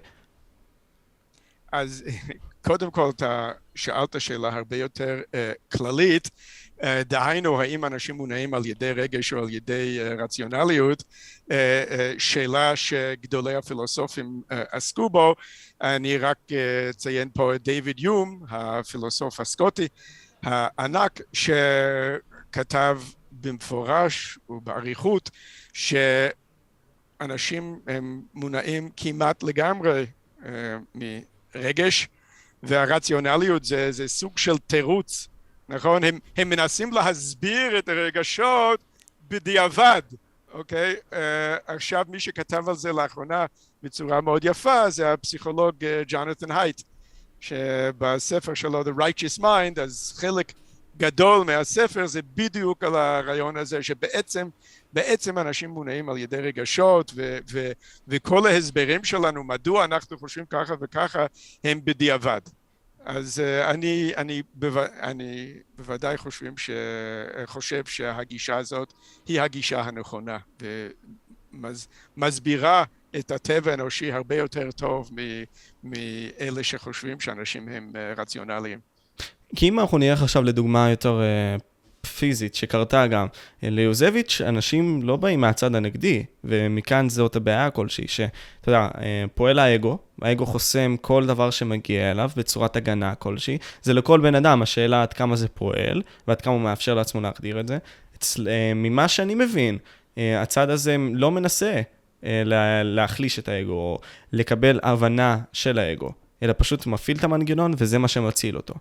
אז קודם כל, אתה שאלת שאלה הרבה יותר uh, כללית. אה, דהיינו האם אנשים מונעים על ידי רגש או על ידי אה, רציונליות, אה, שאלה שגדולי הפילוסופים עסקו בו, אני רק אציין פה את דיוויד יום, הפילוסוף הסקוטי הענק, שכתב במפורש ובאריכות שאנשים הם מונעים כמעט לגמרי מרגש והרציונליות זה, זה סוג של תירוץ נכון? הם, הם מנסים להסביר את הרגשות בדיעבד, אוקיי? Uh, עכשיו מי שכתב על זה לאחרונה בצורה מאוד יפה זה הפסיכולוג ג'ונתן uh, הייט, שבספר שלו The Righteous Mind, אז חלק גדול מהספר זה בדיוק על הרעיון הזה שבעצם בעצם אנשים מונעים על ידי רגשות ו, ו, וכל ההסברים שלנו מדוע אנחנו חושבים ככה וככה הם בדיעבד אז uh, אני, אני, בו, אני בוודאי חושבים ש, חושב שהגישה הזאת היא הגישה הנכונה ומסבירה את הטבע האנושי הרבה יותר טוב מאלה שחושבים שאנשים הם uh, רציונליים. כי אם אנחנו נלך עכשיו לדוגמה יותר פיזית שקרתה גם. ליוזביץ', אנשים לא באים מהצד הנגדי, ומכאן זאת הבעיה כלשהי, שאתה יודע, אה, פועל האגו, האגו חוסם כל דבר שמגיע אליו בצורת הגנה כלשהי. זה לכל בן אדם, השאלה עד כמה זה פועל, ועד כמה הוא מאפשר לעצמו להחדיר את זה. אצל, אה, ממה שאני מבין, אה, הצד הזה לא מנסה להחליש את האגו, או לקבל הבנה של האגו, אלא פשוט מפעיל את המנגנון, וזה מה שמציל אותו.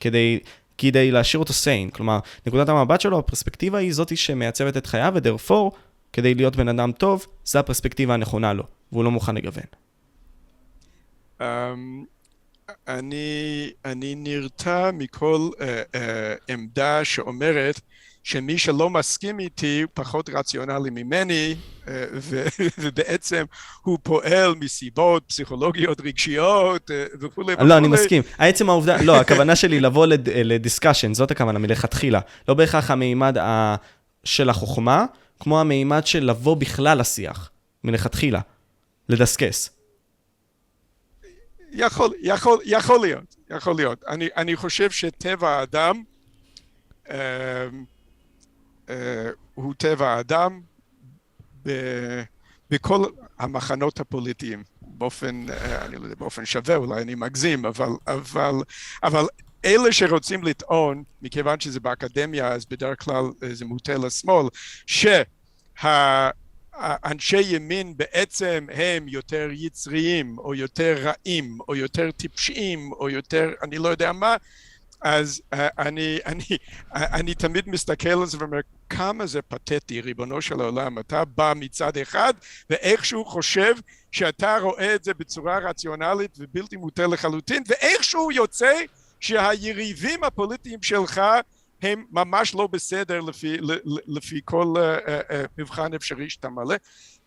כדי כדי להשאיר אותו סיין. כלומר, נקודת המבט שלו, הפרספקטיבה היא זאתי שמעצבת את חייו, ודרפור, כדי להיות בן אדם טוב, זו הפרספקטיבה הנכונה לו, והוא לא מוכן לגוון. Um, אני, אני נרתע מכל uh, uh, עמדה שאומרת שמי שלא מסכים איתי פחות רציונלי ממני אה, ובעצם הוא פועל מסיבות פסיכולוגיות רגשיות אה, וכולי וכולי. לא, אני מסכים. העצם העובדה, לא, הכוונה שלי לבוא לדיסקשן, זאת הכוונה מלכתחילה. לא בהכרח המימד של החוכמה, כמו המימד של לבוא בכלל לשיח, מלכתחילה, לדסקס. יכול, יכול, יכול להיות, יכול להיות. אני, אני חושב שטבע האדם, אה, הוא טבע האדם בכל המחנות הפוליטיים. באופן, אה, אני לא יודע, באופן שווה, אולי אני מגזים, אבל, אבל, אבל אלה שרוצים לטעון, מכיוון שזה באקדמיה, אז בדרך כלל אה, זה מוטה לשמאל, שהאנשי ימין בעצם הם יותר יצריים, או יותר רעים, או יותר טיפשיים, או יותר, אני לא יודע מה, אז uh, אני, אני, אני תמיד מסתכל על זה ואומר, כמה זה פתטי, ריבונו של העולם, אתה בא מצד אחד ואיכשהו חושב שאתה רואה את זה בצורה רציונלית ובלתי מוטה לחלוטין, ואיכשהו יוצא שהיריבים הפוליטיים שלך הם ממש לא בסדר לפי, לפי כל uh, מבחן אפשרי שאתה מלא.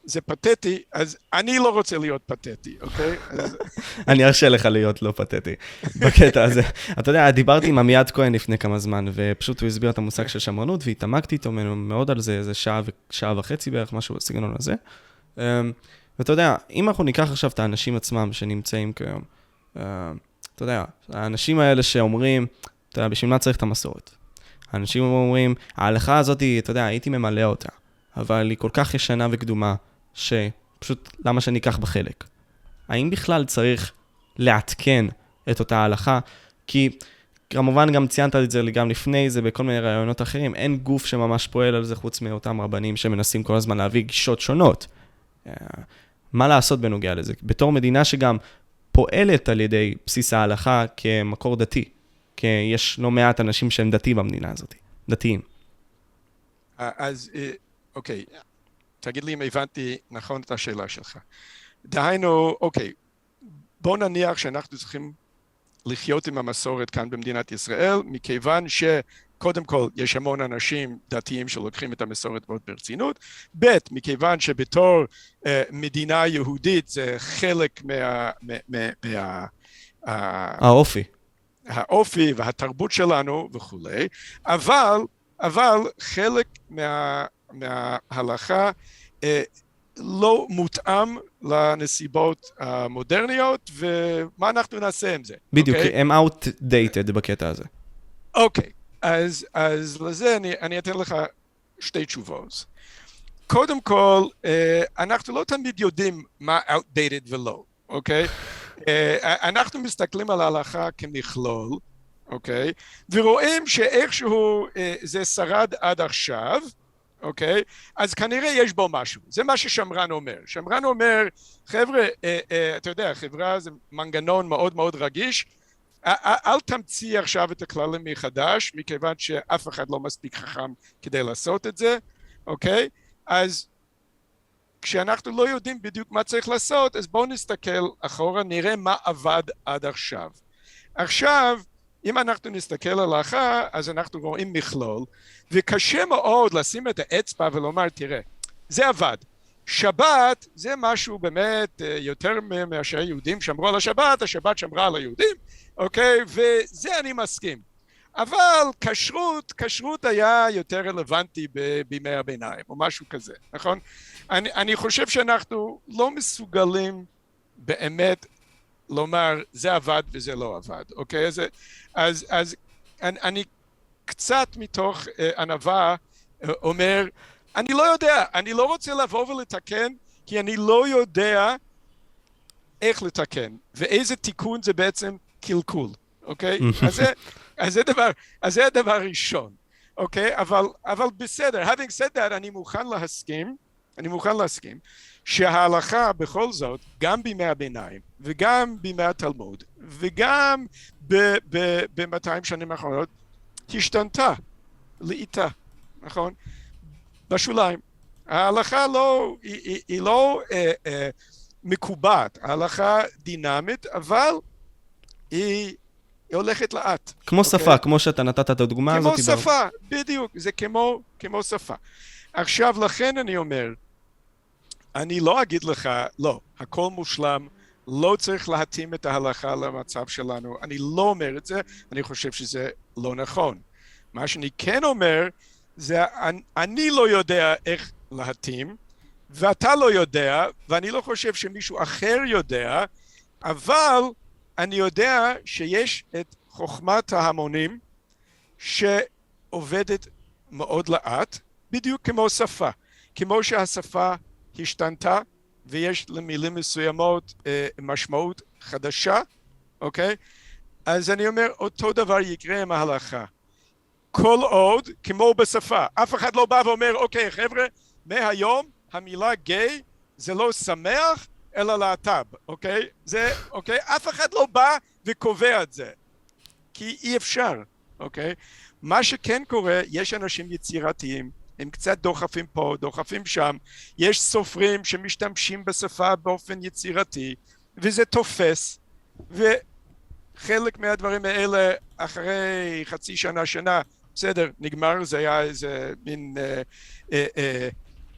זה פתטי, אז אני לא רוצה להיות פתטי, אוקיי? אני ארשה לך להיות לא פתטי בקטע הזה. אתה יודע, דיברתי עם עמיעד כהן לפני כמה זמן, ופשוט הוא הסביר את המושג של שמרנות, והתעמקתי איתו מאוד על זה, איזה שעה, שעה וחצי בערך, משהו בסגנון הזה. אמ, ואתה יודע, אם אנחנו ניקח עכשיו את האנשים עצמם שנמצאים כיום, אמ, אתה יודע, האנשים האלה שאומרים, אתה יודע, בשביל מה צריך את המסורת? האנשים אומרים, ההלכה הזאת, אתה יודע, הייתי ממלא אותה, אבל היא כל כך ישנה וקדומה, שפשוט למה שאני אקח בחלק? האם בכלל צריך לעדכן את אותה ההלכה? כי כמובן גם ציינת את זה גם לפני זה בכל מיני רעיונות אחרים, אין גוף שממש פועל על זה חוץ מאותם רבנים שמנסים כל הזמן להביא גישות שונות. אה, מה לעשות בנוגע לזה? בתור מדינה שגם פועלת על ידי בסיס ההלכה כמקור דתי, כי יש לא מעט אנשים שהם דתיים במדינה הזאת, דתיים. אז אה, אוקיי, תגיד לי אם הבנתי נכון את השאלה שלך. דהיינו, אוקיי, בוא נניח שאנחנו צריכים לחיות עם המסורת כאן במדינת ישראל, מכיוון שקודם כל יש המון אנשים דתיים שלוקחים את המסורת מאוד ברצינות, ב', מכיוון שבתור אה, מדינה יהודית זה חלק מה... מה, מה, מה האופי. האופי והתרבות שלנו וכולי, אבל, אבל חלק מה... מההלכה אה, לא מותאם לנסיבות המודרניות, ומה אנחנו נעשה עם זה? בדיוק, okay? אוקיי? הם outdated בקטע הזה. אוקיי, okay. אז, אז לזה אני, אני אתן לך שתי תשובות. קודם כל, אה, אנחנו לא תמיד יודעים מה outdated ולא, אוקיי? Okay? אנחנו מסתכלים על ההלכה כמכלול, אוקיי? Okay? ורואים שאיכשהו זה שרד עד עכשיו, אוקיי? אז כנראה יש בו משהו. זה מה ששמרן אומר. שמרן אומר, חבר'ה, אה, אה, אתה יודע, חברה זה מנגנון מאוד מאוד רגיש, אל תמציא עכשיו את הכללים מחדש, מכיוון שאף אחד לא מספיק חכם כדי לעשות את זה, אוקיי? אז כשאנחנו לא יודעים בדיוק מה צריך לעשות, אז בואו נסתכל אחורה, נראה מה עבד עד עכשיו. עכשיו, אם אנחנו נסתכל על ההלכה, אז אנחנו רואים מכלול, וקשה מאוד לשים את האצבע ולומר, תראה, זה עבד. שבת זה משהו באמת אה, יותר מאשר יהודים שמרו על השבת, השבת שמרה על היהודים, אוקיי? וזה אני מסכים. אבל כשרות, כשרות היה יותר רלוונטי בימי הביניים, או משהו כזה, נכון? אני, אני חושב שאנחנו לא מסוגלים באמת לומר זה עבד וזה לא עבד, אוקיי? אז, אז, אז אני, אני קצת מתוך uh, ענווה uh, אומר, אני לא יודע, אני לא רוצה לבוא ולתקן, כי אני לא יודע איך לתקן, ואיזה תיקון זה בעצם קלקול, אוקיי? אז, זה, אז, זה דבר, אז זה הדבר הראשון, אוקיי? אבל, אבל בסדר, having said that, אני מוכן להסכים, אני מוכן להסכים, שההלכה בכל זאת, גם בימי הביניים וגם בימי התלמוד וגם ב-200 שנים האחרונות, השתנתה לאיטה, נכון? בשוליים. ההלכה לא, היא, היא, היא לא אה, אה, מקובעת, ההלכה דינמית, אבל היא, היא הולכת לאט. כמו okay? אוקיי? שפה, כמו שאתה נתת את הדוגמה כמו הזאת. כמו שפה, בר... בדיוק, זה כמו, כמו שפה. עכשיו, לכן אני אומר, אני לא אגיד לך, לא, הכל מושלם, לא צריך להתאים את ההלכה למצב שלנו. אני לא אומר את זה, אני חושב שזה לא נכון. מה שאני כן אומר, זה אני, אני לא יודע איך להתאים, ואתה לא יודע, ואני לא חושב שמישהו אחר יודע, אבל אני יודע שיש את חוכמת ההמונים שעובדת מאוד לאט, בדיוק כמו שפה. כמו שהשפה השתנתה ויש למילים מסוימות אה, משמעות חדשה, אוקיי? אז אני אומר, אותו דבר יקרה עם ההלכה. כל עוד, כמו בשפה, אף אחד לא בא ואומר, אוקיי, חבר'ה, מהיום המילה גיי זה לא שמח, אלא להט"ב, אוקיי? זה, אוקיי? אף אחד לא בא וקובע את זה. כי אי אפשר, אוקיי? מה שכן קורה, יש אנשים יצירתיים, הם קצת דוחפים פה, דוחפים שם, יש סופרים שמשתמשים בשפה באופן יצירתי, וזה תופס, וחלק מהדברים האלה אחרי חצי שנה, שנה, בסדר, נגמר, זה היה איזה מין אה, אה, אה,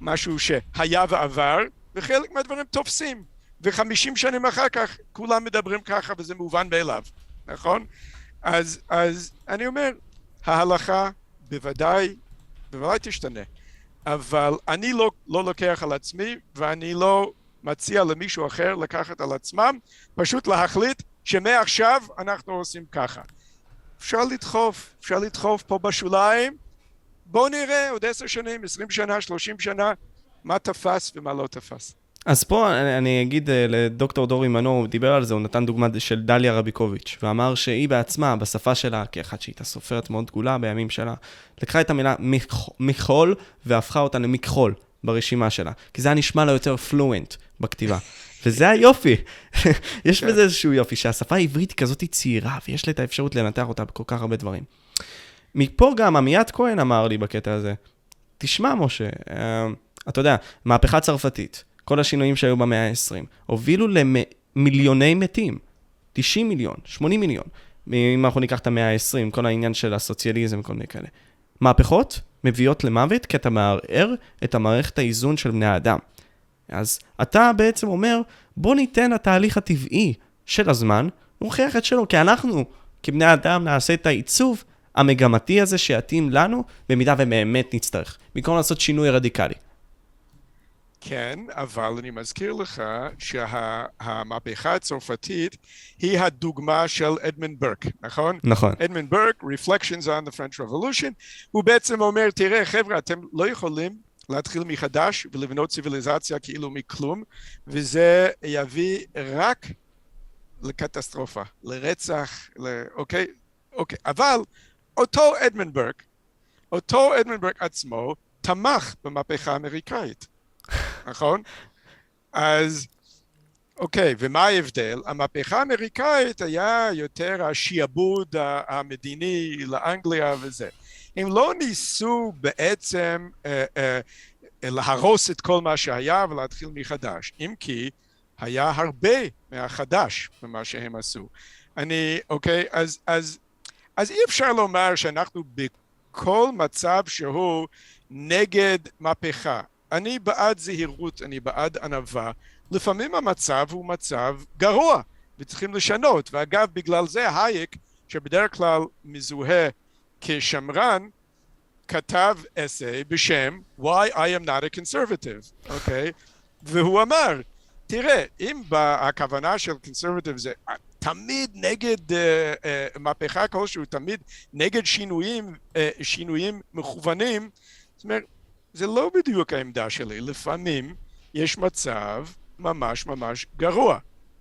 משהו שהיה ועבר, וחלק מהדברים תופסים, וחמישים שנים אחר כך כולם מדברים ככה וזה מובן מאליו, נכון? אז, אז אני אומר, ההלכה בוודאי, בוודאי תשתנה, אבל אני לא, לא לוקח על עצמי ואני לא מציע למישהו אחר לקחת על עצמם, פשוט להחליט שמעכשיו אנחנו עושים ככה. אפשר לדחוף, אפשר לדחוף פה בשוליים, בואו נראה עוד עשר שנים, עשרים שנה, שלושים שנה, מה תפס ומה לא תפס. אז פה אני, אני אגיד אה, לדוקטור דורי מנור, הוא דיבר על זה, הוא נתן דוגמה של דליה רביקוביץ', ואמר שהיא בעצמה, בשפה שלה, כאחת שהייתה סופרת מאוד דגולה בימים שלה, לקחה את המילה מכחול והפכה אותה למכחול ברשימה שלה, כי זה היה נשמע לה יותר פלואנט בכתיבה. וזה היופי. יש כן. בזה איזשהו יופי, שהשפה העברית היא כזאת צעירה, ויש לה את האפשרות לנתח אותה בכל כך הרבה דברים. מפה גם עמיית כהן אמר לי בקטע הזה, תשמע, משה, אה, אתה יודע, מהפכה צרפתית, כל השינויים שהיו במאה ה-20, הובילו למיליוני מתים, 90 מיליון, 80 מיליון. אם אנחנו ניקח את המאה ה-20, כל העניין של הסוציאליזם וכל מיני כאלה. מהפכות מביאות למוות כי אתה מערער את המערכת האיזון של בני האדם. אז אתה בעצם אומר, בוא ניתן לתהליך הטבעי של הזמן, נוכיח את שלו, כי אנחנו, כבני אדם, נעשה את העיצוב המגמתי הזה שיתאים לנו, במידה ובאמת נצטרך, במקום לעשות שינוי רדיקלי. כן, אבל אני מזכיר לך שהמהפכה שה, הצרפתית היא הדוגמה של אדמונד ברק, נכון? נכון. אדמונד ברק, Reflections on the French Revolution, הוא בעצם אומר, תראה חבר'ה, אתם לא יכולים להתחיל מחדש ולבנות ציוויליזציה כאילו מכלום, וזה יביא רק לקטסטרופה, לרצח, ל... אוקיי? אוקיי. אבל אותו אדמונד ברק, אותו אדמונד ברק עצמו, תמך במהפכה האמריקאית, נכון? אז אוקיי, ומה ההבדל? המהפכה האמריקאית היה יותר השיעבוד המדיני לאנגליה וזה. הם לא ניסו בעצם אה, אה, להרוס את כל מה שהיה ולהתחיל מחדש, אם כי היה הרבה מהחדש במה שהם עשו. אני, אוקיי, אז, אז, אז אי אפשר לומר שאנחנו בכל מצב שהוא נגד מהפכה. אני בעד זהירות, אני בעד ענווה. לפעמים המצב הוא מצב גרוע וצריכים לשנות, ואגב בגלל זה הייק שבדרך כלל מזוהה כשמרן, כתב אסי בשם Why I am not a conservative, אוקיי? Okay? והוא אמר, תראה, אם הכוונה של conservative זה תמיד נגד uh, uh, מהפכה כלשהו, תמיד נגד שינויים, uh, שינויים מכוונים, זאת אומרת, זה לא בדיוק העמדה שלי, לפעמים יש מצב ממש ממש גרוע.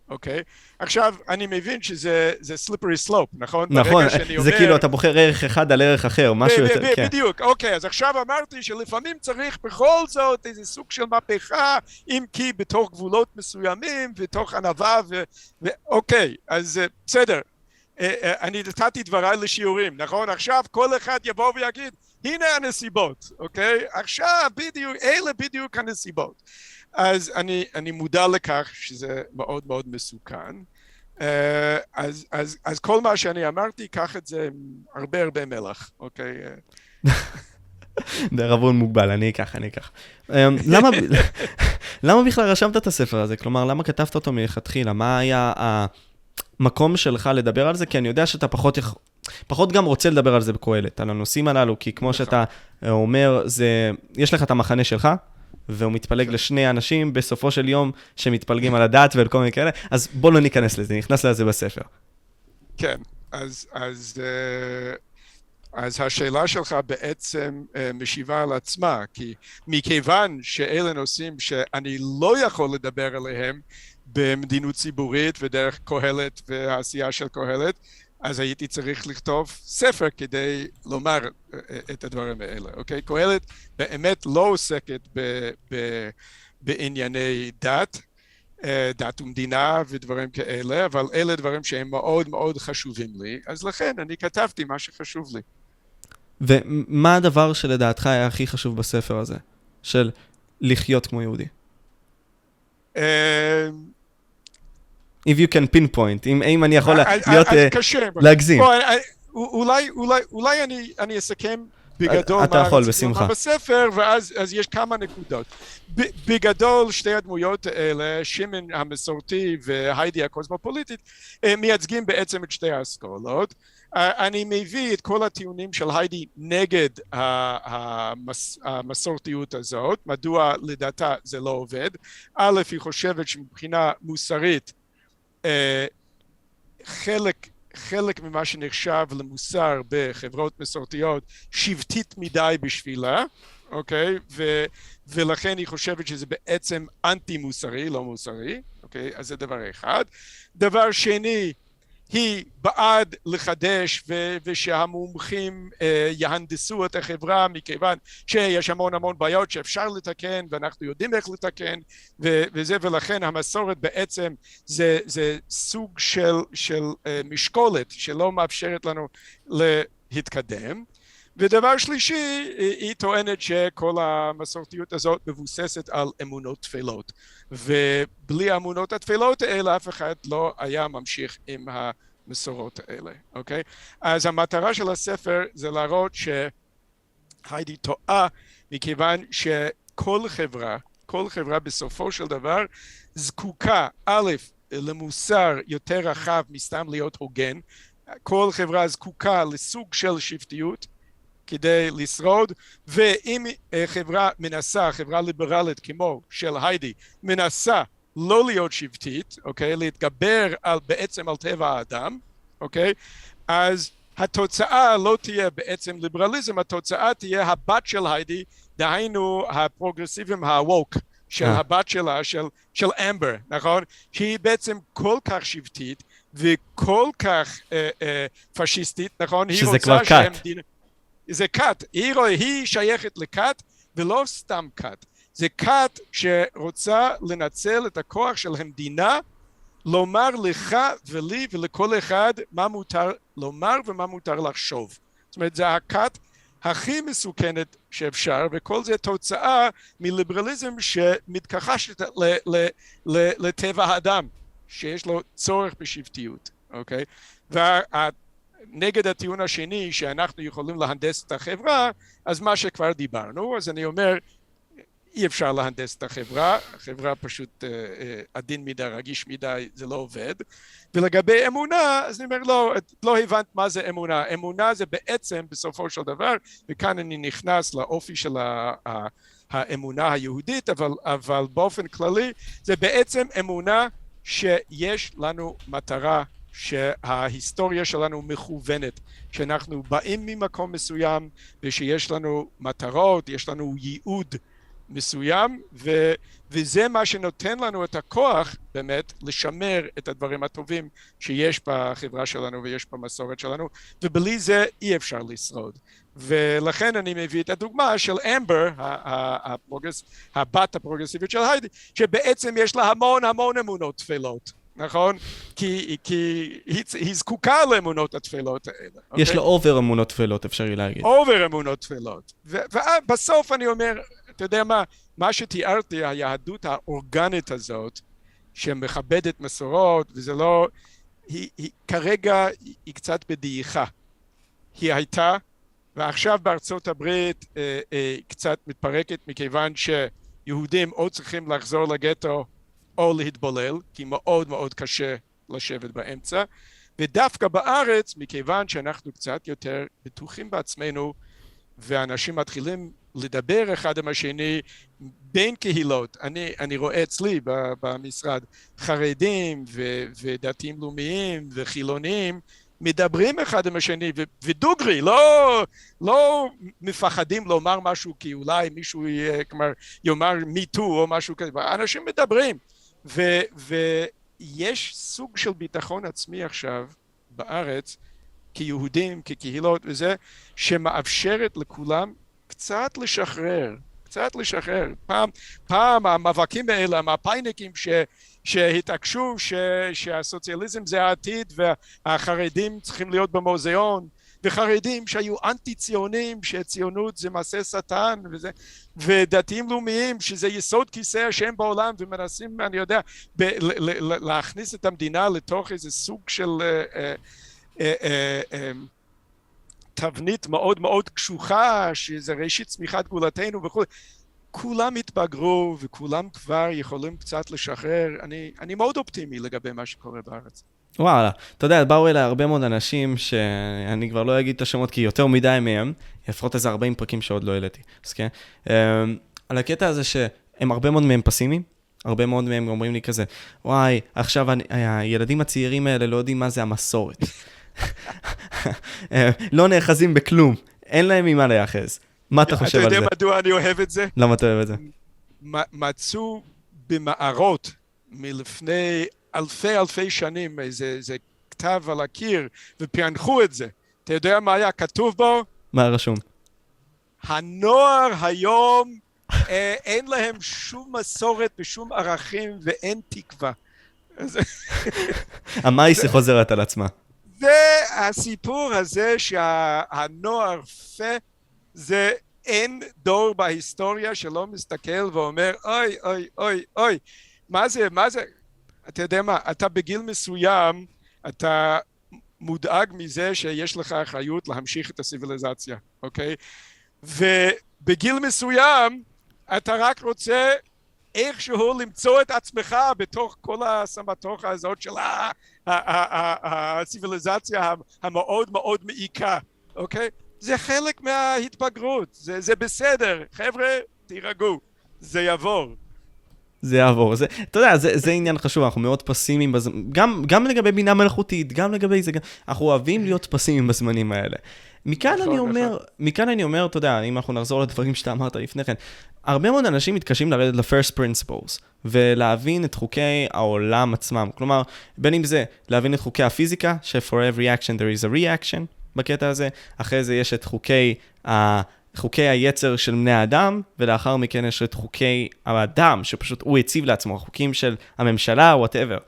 אוקיי? עכשיו, אני מבין שזה slippery slope, נכון? נכון, זה אומר... כאילו אתה בוחר ערך אחד על ערך אחר, משהו יותר, כן. בדיוק, אוקיי, אז עכשיו אמרתי שלפעמים צריך בכל זאת איזה סוג של מהפכה, אם כי בתוך גבולות מסוימים, בתוך ענווה, ואוקיי, אז אה, בסדר. אה, אה, אני נתתי דבריי לשיעורים, נכון? עכשיו כל אחד יבוא ויגיד, הנה הנסיבות, אוקיי? עכשיו בדיוק, אלה בדיוק הנסיבות. אז אני, אני מודע לכך שזה מאוד מאוד מסוכן. אה, אז, אז, אז כל מה שאני אמרתי, קח את זה עם הרבה הרבה מלח, אוקיי? בערבון מוגבל, אני אקח, אני אקח. אה, למה, למה בכלל רשמת את הספר הזה? כלומר, למה כתבת אותו מלכתחילה? מה היה המקום שלך לדבר על זה? כי אני יודע שאתה פחות, פחות גם רוצה לדבר על זה בקהלת, על הנושאים הללו, כי כמו נכון. שאתה אומר, זה, יש לך את המחנה שלך, והוא מתפלג כן. לשני אנשים בסופו של יום שמתפלגים על הדת וכל מיני כאלה, אז בוא לא ניכנס לזה, נכנס לזה בספר. כן, אז, אז, אה, אז השאלה שלך בעצם אה, משיבה על עצמה, כי מכיוון שאלה נושאים שאני לא יכול לדבר עליהם במדינות ציבורית ודרך קהלת והעשייה של קהלת, אז הייתי צריך לכתוב ספר כדי לומר אה, אה, את הדברים האלה, אוקיי? קהלת באמת לא עוסקת ב, ב, בענייני דת, דת ומדינה ודברים כאלה, אבל אלה דברים שהם מאוד מאוד חשובים לי, אז לכן אני כתבתי מה שחשוב לי. ומה הדבר שלדעתך היה הכי חשוב בספר הזה, של לחיות כמו יהודי? If you can pinpoint, אם, אם אני יכול להיות. להגזים. אולי, אולי, אולי אני, אני אסכם בגדול אתה מה יכול, בשמחה. בספר, ואז אז יש כמה נקודות. ב- בגדול, שתי הדמויות האלה, שמן המסורתי והיידי הקוסמופוליטית, אה, מייצגים בעצם את שתי האסכולות. אה, אני מביא את כל הטיעונים של היידי נגד המס- המסורתיות הזאת, מדוע לדעתה זה לא עובד. א', היא חושבת שמבחינה מוסרית חלק, חלק ממה שנחשב למוסר בחברות מסורתיות שבטית מדי בשבילה, אוקיי? ו, ולכן היא חושבת שזה בעצם אנטי מוסרי, לא מוסרי, אוקיי? אז זה דבר אחד. דבר שני, היא בעד לחדש ו- ושהמומחים אה, יהנדסו את החברה מכיוון שיש המון המון בעיות שאפשר לתקן ואנחנו יודעים איך לתקן ו- וזה ולכן המסורת בעצם זה, זה סוג של, של אה, משקולת שלא מאפשרת לנו להתקדם ודבר שלישי היא, היא טוענת שכל המסורתיות הזאת מבוססת על אמונות טפלות ובלי האמונות הטפלות האלה אף אחד לא היה ממשיך עם המסורות האלה, אוקיי? אז המטרה של הספר זה להראות שהיידי טועה מכיוון שכל חברה, כל חברה בסופו של דבר זקוקה א' למוסר יותר רחב מסתם להיות הוגן, כל חברה זקוקה לסוג של שבטיות כדי לשרוד ואם חברה מנסה, חברה ליברלית כמו של היידי, מנסה לא להיות שבטית, אוקיי? להתגבר על, בעצם על טבע האדם, אוקיי? אז התוצאה לא תהיה בעצם ליברליזם, התוצאה תהיה הבת של היידי, דהיינו הפרוגרסיבים הווק של אה. הבת שלה, של, של אמבר, נכון? שהיא בעצם כל כך שבטית וכל כך אה, אה, פשיסטית, נכון? היא שזה כבר. דין- זה כת, היא, רוא- היא שייכת לכת ולא סתם כת, זה כת שרוצה לנצל את הכוח של המדינה לומר לך ולי ולכל אחד מה מותר לומר ומה מותר לחשוב. זאת אומרת זה הכת הכי מסוכנת שאפשר וכל זה תוצאה מליברליזם שמתכחשת לטבע האדם שיש לו צורך בשבטיות, אוקיי? ונגד הטיעון השני שאנחנו יכולים להנדס את החברה אז מה שכבר דיברנו אז אני אומר אי אפשר להנדס את החברה, החברה פשוט אה, אה, עדין מדי, רגיש מדי, זה לא עובד. ולגבי אמונה, אז אני אומר, לא, את לא הבנת מה זה אמונה. אמונה זה בעצם, בסופו של דבר, וכאן אני נכנס לאופי של האמונה היהודית, אבל, אבל באופן כללי, זה בעצם אמונה שיש לנו מטרה שההיסטוריה שלנו מכוונת, שאנחנו באים ממקום מסוים ושיש לנו מטרות, יש לנו ייעוד מסוים ו, וזה מה שנותן לנו את הכוח באמת לשמר את הדברים הטובים שיש בחברה שלנו ויש במסורת שלנו ובלי זה אי אפשר לשרוד. ולכן אני מביא את הדוגמה של אמבר ה- ה- הפרוגרס, הבת הפרוגרסיבית של היידי שבעצם יש לה המון המון אמונות טפלות נכון? כי, כי היא, היא זקוקה לאמונות הטפלות האלה. יש אוקיי? לו over אמונות טפלות, אפשר יהיה להגיד. over אמונות טפלות. ובסוף אני אומר, אתה יודע מה, מה שתיארתי, היהדות האורגנית הזאת, שמכבדת מסורות, וזה לא, היא, היא כרגע היא, היא קצת בדעיכה. היא הייתה, ועכשיו בארצות הברית אה, אה, קצת מתפרקת מכיוון שיהודים או צריכים לחזור לגטו או להתבולל, כי מאוד מאוד קשה לשבת באמצע, ודווקא בארץ, מכיוון שאנחנו קצת יותר בטוחים בעצמנו, ואנשים מתחילים לדבר אחד עם השני בין קהילות, אני, אני רואה אצלי במשרד חרדים ו, ודתיים לאומיים וחילונים מדברים אחד עם השני ו, ודוגרי, לא, לא מפחדים לומר משהו כי אולי מישהו יהיה, כלומר יאמר מיטו או משהו כזה, אנשים מדברים ו, ויש סוג של ביטחון עצמי עכשיו בארץ כיהודים, כקהילות וזה, שמאפשרת לכולם קצת לשחרר, קצת לשחרר. פעם, פעם המאבקים האלה, המפאיניקים ש, שהתעקשו ש, שהסוציאליזם זה העתיד והחרדים צריכים להיות במוזיאון, וחרדים שהיו אנטי ציונים, שציונות זה מעשה שטן, וזה, ודתיים לאומיים שזה יסוד כיסא השם בעולם, ומנסים, אני יודע, ב, ל, ל, להכניס את המדינה לתוך איזה סוג של אה, אה, אה, תבנית מאוד מאוד קשוחה, שזה ראשית צמיחת גאולתנו וכו'. כולם התבגרו וכולם כבר יכולים קצת לשחרר. אני, אני מאוד אופטימי לגבי מה שקורה בארץ. וואלה, אתה יודע, באו אליי הרבה מאוד אנשים שאני כבר לא אגיד את השמות כי יותר מדי מהם, לפחות איזה 40 פרקים שעוד לא העליתי, אז כן. Um, על הקטע הזה שהם הרבה מאוד מהם פסימיים, הרבה מאוד מהם אומרים לי כזה, וואי, עכשיו אני, הילדים הצעירים האלה לא יודעים מה זה המסורת. לא נאחזים בכלום, אין להם ממה להיאחז. מה אתה חושב על זה? אתה יודע מדוע אני אוהב את זה? למה אתה אוהב את זה? מצאו במערות מלפני אלפי אלפי שנים איזה, איזה כתב על הקיר ופענחו את זה. אתה יודע מה היה כתוב בו? מה רשום? הנוער היום אה, אין להם שום מסורת ושום ערכים ואין תקווה. המייסי חוזרת על עצמה. זה הסיפור הזה שהנוער פה זה אין דור בהיסטוריה שלא מסתכל ואומר אוי אוי אוי אוי מה זה מה זה אתה יודע מה אתה בגיל מסוים אתה מודאג מזה שיש לך אחריות להמשיך את הסיביליזציה אוקיי ובגיל מסוים אתה רק רוצה איכשהו למצוא את עצמך בתוך כל הסמטוחה הזאת של הציוויליזציה המאוד מאוד מעיקה, אוקיי? זה חלק מההתבגרות, זה, זה בסדר, חבר'ה, תירגעו, זה יעבור. זה יעבור, זה, אתה יודע, זה, זה עניין חשוב, אנחנו מאוד פסימיים, בז... גם, גם לגבי בינה מלאכותית, גם לגבי זה, אנחנו אוהבים להיות פסימיים בזמנים האלה. מכאן נכון, אני אומר, נכון. מכאן אני אומר, אתה יודע, אם אנחנו נחזור לדברים שאתה אמרת לפני כן, הרבה מאוד אנשים מתקשים לרדת ל-first principles, ולהבין את חוקי העולם עצמם. כלומר, בין אם זה להבין את חוקי הפיזיקה, ש-for every action there is a reaction בקטע הזה, אחרי זה יש את חוקי, ה... חוקי היצר של בני האדם, ולאחר מכן יש את חוקי האדם, שפשוט הוא הציב לעצמו, החוקים של הממשלה, whatever.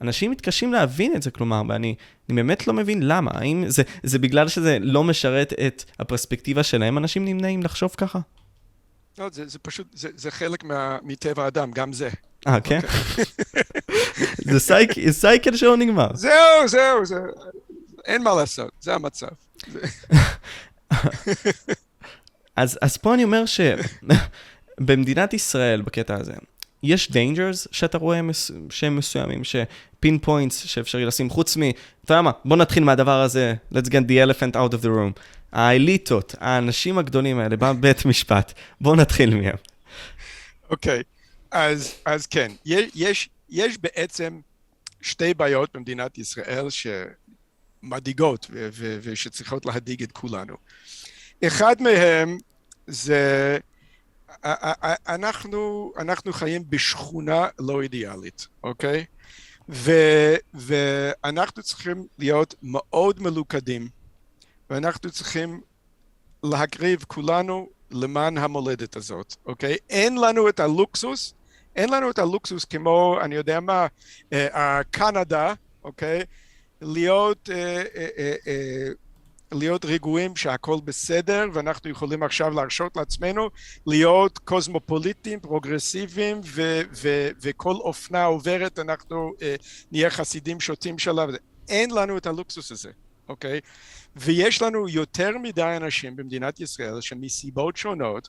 אנשים מתקשים להבין את זה, כלומר, ואני באמת לא מבין למה. האם זה, זה בגלל שזה לא משרת את הפרספקטיבה שלהם, אנשים נמנעים לחשוב ככה? לא, זה, זה פשוט, זה, זה חלק מה, מטבע האדם, גם זה. אה, כן? אוקיי. זה cyc, cycle שלא נגמר. זהו, זהו, זה... אין מה לעשות, זה המצב. אז, אז פה אני אומר שבמדינת ישראל, בקטע הזה, יש dangers שאתה רואה מס... שהם מסוימים, שפין פוינטס שאפשר לשים, חוץ מ... אתה יודע מה, בוא נתחיל מהדבר הזה, let's get the elephant out of the room. האליטות, האנשים הגדולים האלה בבית משפט, בואו נתחיל מהם. אוקיי, okay. אז, אז כן, יש, יש בעצם שתי בעיות במדינת ישראל שמדאיגות ושצריכות להדאיג את כולנו. אחד מהם זה אנחנו, אנחנו חיים בשכונה לא אידיאלית, אוקיי? ו, ואנחנו צריכים להיות מאוד מלוכדים ואנחנו צריכים להקריב כולנו למען המולדת הזאת, אוקיי? אין לנו את הלוקסוס, אין לנו את הלוקסוס כמו, אני יודע מה, אה, קנדה, אוקיי? להיות, אה, אה, להיות רגועים שהכל בסדר ואנחנו יכולים עכשיו להרשות לעצמנו להיות קוסמופוליטים, פרוגרסיביים ו- ו- וכל אופנה עוברת אנחנו נהיה חסידים שוטים שלה, אין לנו את הלוקסוס הזה, אוקיי? ויש לנו יותר מדי אנשים במדינת ישראל שמסיבות שונות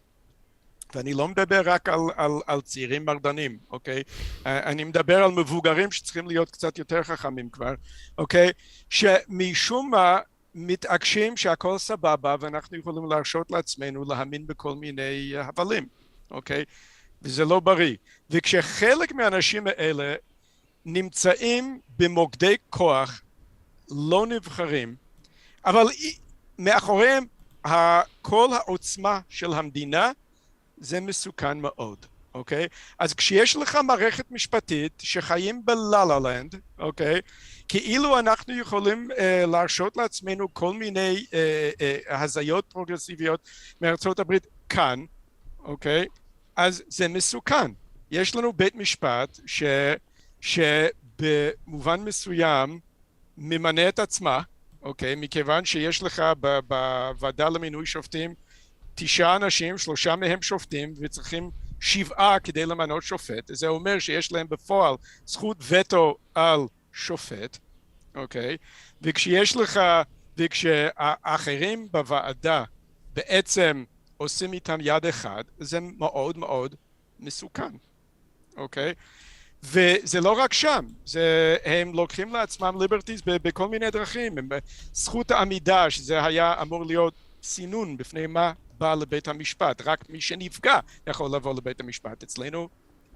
ואני לא מדבר רק על, על, על צעירים מרדנים, אוקיי? אני מדבר על מבוגרים שצריכים להיות קצת יותר חכמים כבר, אוקיי? שמשום מה מתעקשים שהכל סבבה ואנחנו יכולים להרשות לעצמנו להאמין בכל מיני הבלים, אוקיי? וזה לא בריא. וכשחלק מהאנשים האלה נמצאים במוקדי כוח לא נבחרים אבל מאחוריהם כל העוצמה של המדינה זה מסוכן מאוד, אוקיי? אז כשיש לך מערכת משפטית שחיים בלה-לה לנד, אוקיי? כאילו אנחנו יכולים אה, להרשות לעצמנו כל מיני אה, אה, הזיות פרוגרסיביות מארצות הברית כאן, אוקיי? אז זה מסוכן. יש לנו בית משפט ש, שבמובן מסוים ממנה את עצמה, אוקיי? מכיוון שיש לך בוועדה למינוי שופטים תשעה אנשים, שלושה מהם שופטים, וצריכים שבעה כדי למנות שופט. זה אומר שיש להם בפועל זכות וטו על שופט, אוקיי? וכשיש לך, וכשהאחרים בוועדה בעצם עושים איתם יד אחד, זה מאוד מאוד מסוכן, אוקיי? וזה לא רק שם, זה, הם לוקחים לעצמם ליברטיז בכל מיני דרכים, הם, זכות העמידה, שזה היה אמור להיות סינון בפני מה בא לבית המשפט, רק מי שנפגע יכול לבוא לבית המשפט, אצלנו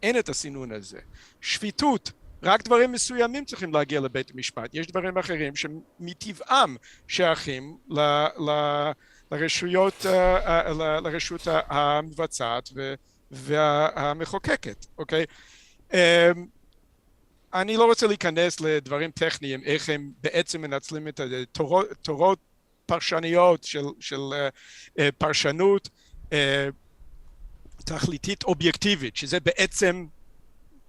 אין את הסינון הזה. שפיטות, רק דברים מסוימים צריכים להגיע לבית המשפט, יש דברים אחרים שמטבעם שייכים ל, ל, לרשויות, אה, אה, לרשות המבצעת והמחוקקת, אוקיי? אמ, אני לא רוצה להיכנס לדברים טכניים, איך הם בעצם מנצלים את התורות פרשניות של, של uh, פרשנות תכליתית אובייקטיבית, שזה בעצם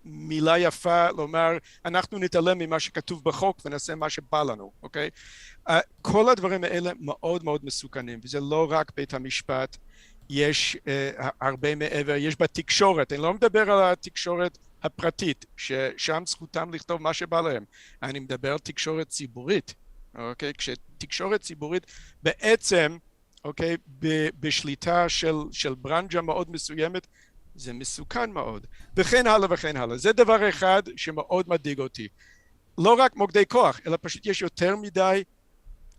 מילה יפה לומר אנחנו נתעלם ממה שכתוב בחוק ונעשה מה שבא לנו, אוקיי? Uh, כל הדברים האלה מאוד מאוד מסוכנים וזה לא רק בית המשפט, יש uh, הרבה מעבר, יש בתקשורת, אני לא מדבר על התקשורת הפרטית, ששם זכותם לכתוב מה שבא להם, אני מדבר על תקשורת ציבורית, אוקיי? כשתקשורת ציבורית בעצם, אוקיי, בשליטה של, של ברנג'ה מאוד מסוימת, זה מסוכן מאוד, וכן הלאה וכן הלאה. זה דבר אחד שמאוד מדאיג אותי. לא רק מוקדי כוח, אלא פשוט יש יותר מדי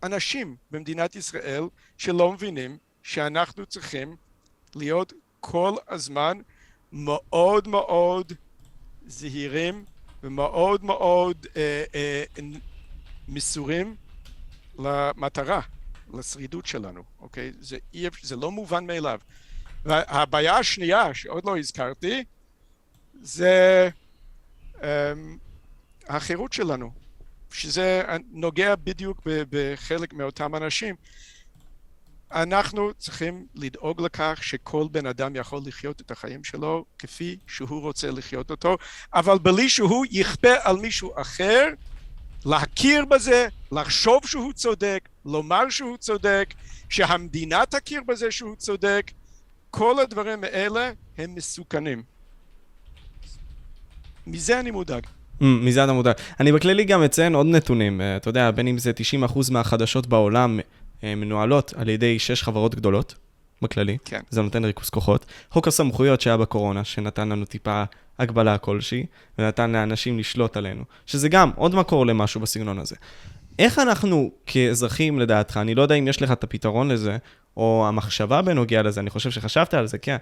אנשים במדינת ישראל שלא מבינים שאנחנו צריכים להיות כל הזמן מאוד מאוד זהירים ומאוד מאוד אה, אה, מסורים למטרה, לשרידות שלנו, אוקיי? זה, זה לא מובן מאליו. והבעיה השנייה שעוד לא הזכרתי זה um, החירות שלנו, שזה נוגע בדיוק בחלק מאותם אנשים. אנחנו צריכים לדאוג לכך שכל בן אדם יכול לחיות את החיים שלו כפי שהוא רוצה לחיות אותו, אבל בלי שהוא יכפה על מישהו אחר להכיר בזה, לחשוב שהוא צודק, לומר שהוא צודק, שהמדינה תכיר בזה שהוא צודק, כל הדברים האלה הם מסוכנים. מזה אני מודאג. Mm, מזה אתה מודאג. אני בכללי גם אציין עוד נתונים, אה, אתה יודע, בין אם זה 90% מהחדשות בעולם אה, מנוהלות על ידי 6 חברות גדולות, בכללי. כן. זה נותן ריכוז כוחות. חוק הסמכויות שהיה בקורונה, שנתן לנו טיפה הגבלה כלשהי, ונתן לאנשים לשלוט עלינו, שזה גם עוד מקור למשהו בסגנון הזה. איך אנחנו כאזרחים, לדעתך, אני לא יודע אם יש לך את הפתרון לזה, או המחשבה בנוגע לזה, אני חושב שחשבת על זה, כן,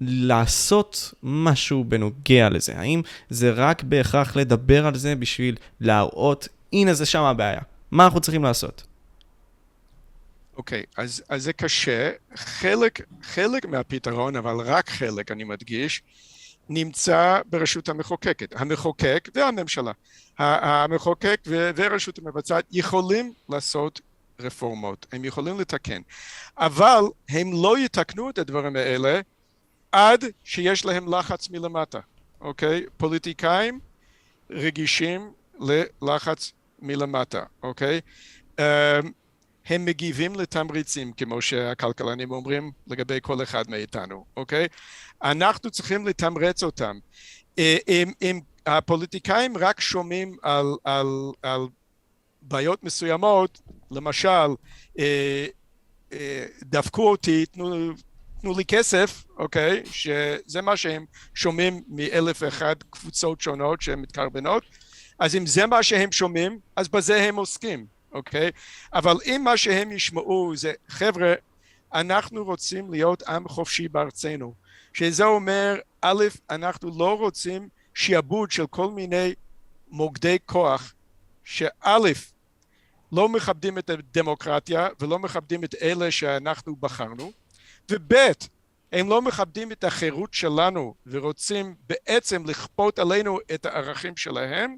לעשות משהו בנוגע לזה. האם זה רק בהכרח לדבר על זה בשביל להראות, הנה זה שם הבעיה. מה אנחנו צריכים לעשות? אוקיי, okay, אז, אז זה קשה. חלק, חלק מהפתרון, אבל רק חלק, אני מדגיש, נמצא ברשות המחוקקת. המחוקק והממשלה. המחוקק והרשות המבצעת יכולים לעשות רפורמות, הם יכולים לתקן, אבל הם לא יתקנו את הדברים האלה עד שיש להם לחץ מלמטה, אוקיי? פוליטיקאים רגישים ללחץ מלמטה, אוקיי? אמ, הם מגיבים לתמריצים, כמו שהכלכלנים אומרים לגבי כל אחד מאיתנו, אוקיי? אנחנו צריכים לתמרץ אותם. אה, אם, אם הפוליטיקאים רק שומעים על, על, על בעיות מסוימות, למשל, אה, אה, דפקו אותי, תנו, תנו לי כסף, אוקיי? שזה מה שהם שומעים מאלף ואחת קבוצות שונות שהן מתקרבנות, אז אם זה מה שהם שומעים, אז בזה הם עוסקים, אוקיי? אבל אם מה שהם ישמעו זה, חבר'ה, אנחנו רוצים להיות עם חופשי בארצנו. שזה אומר, א', אנחנו לא רוצים שיעבוד של כל מיני מוקדי כוח, שא', לא מכבדים את הדמוקרטיה ולא מכבדים את אלה שאנחנו בחרנו, וב', הם לא מכבדים את החירות שלנו ורוצים בעצם לכפות עלינו את הערכים שלהם,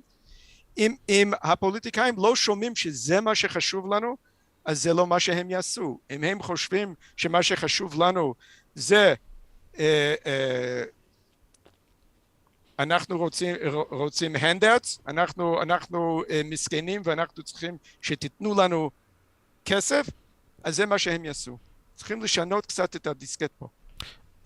אם, אם הפוליטיקאים לא שומעים שזה מה שחשוב לנו, אז זה לא מה שהם יעשו. אם הם חושבים שמה שחשוב לנו זה אה, אה, אנחנו רוצים, רוצים handouts, אנחנו, אנחנו אה, מסכנים ואנחנו צריכים שתיתנו לנו כסף, אז זה מה שהם יעשו. צריכים לשנות קצת את הדיסקט פה.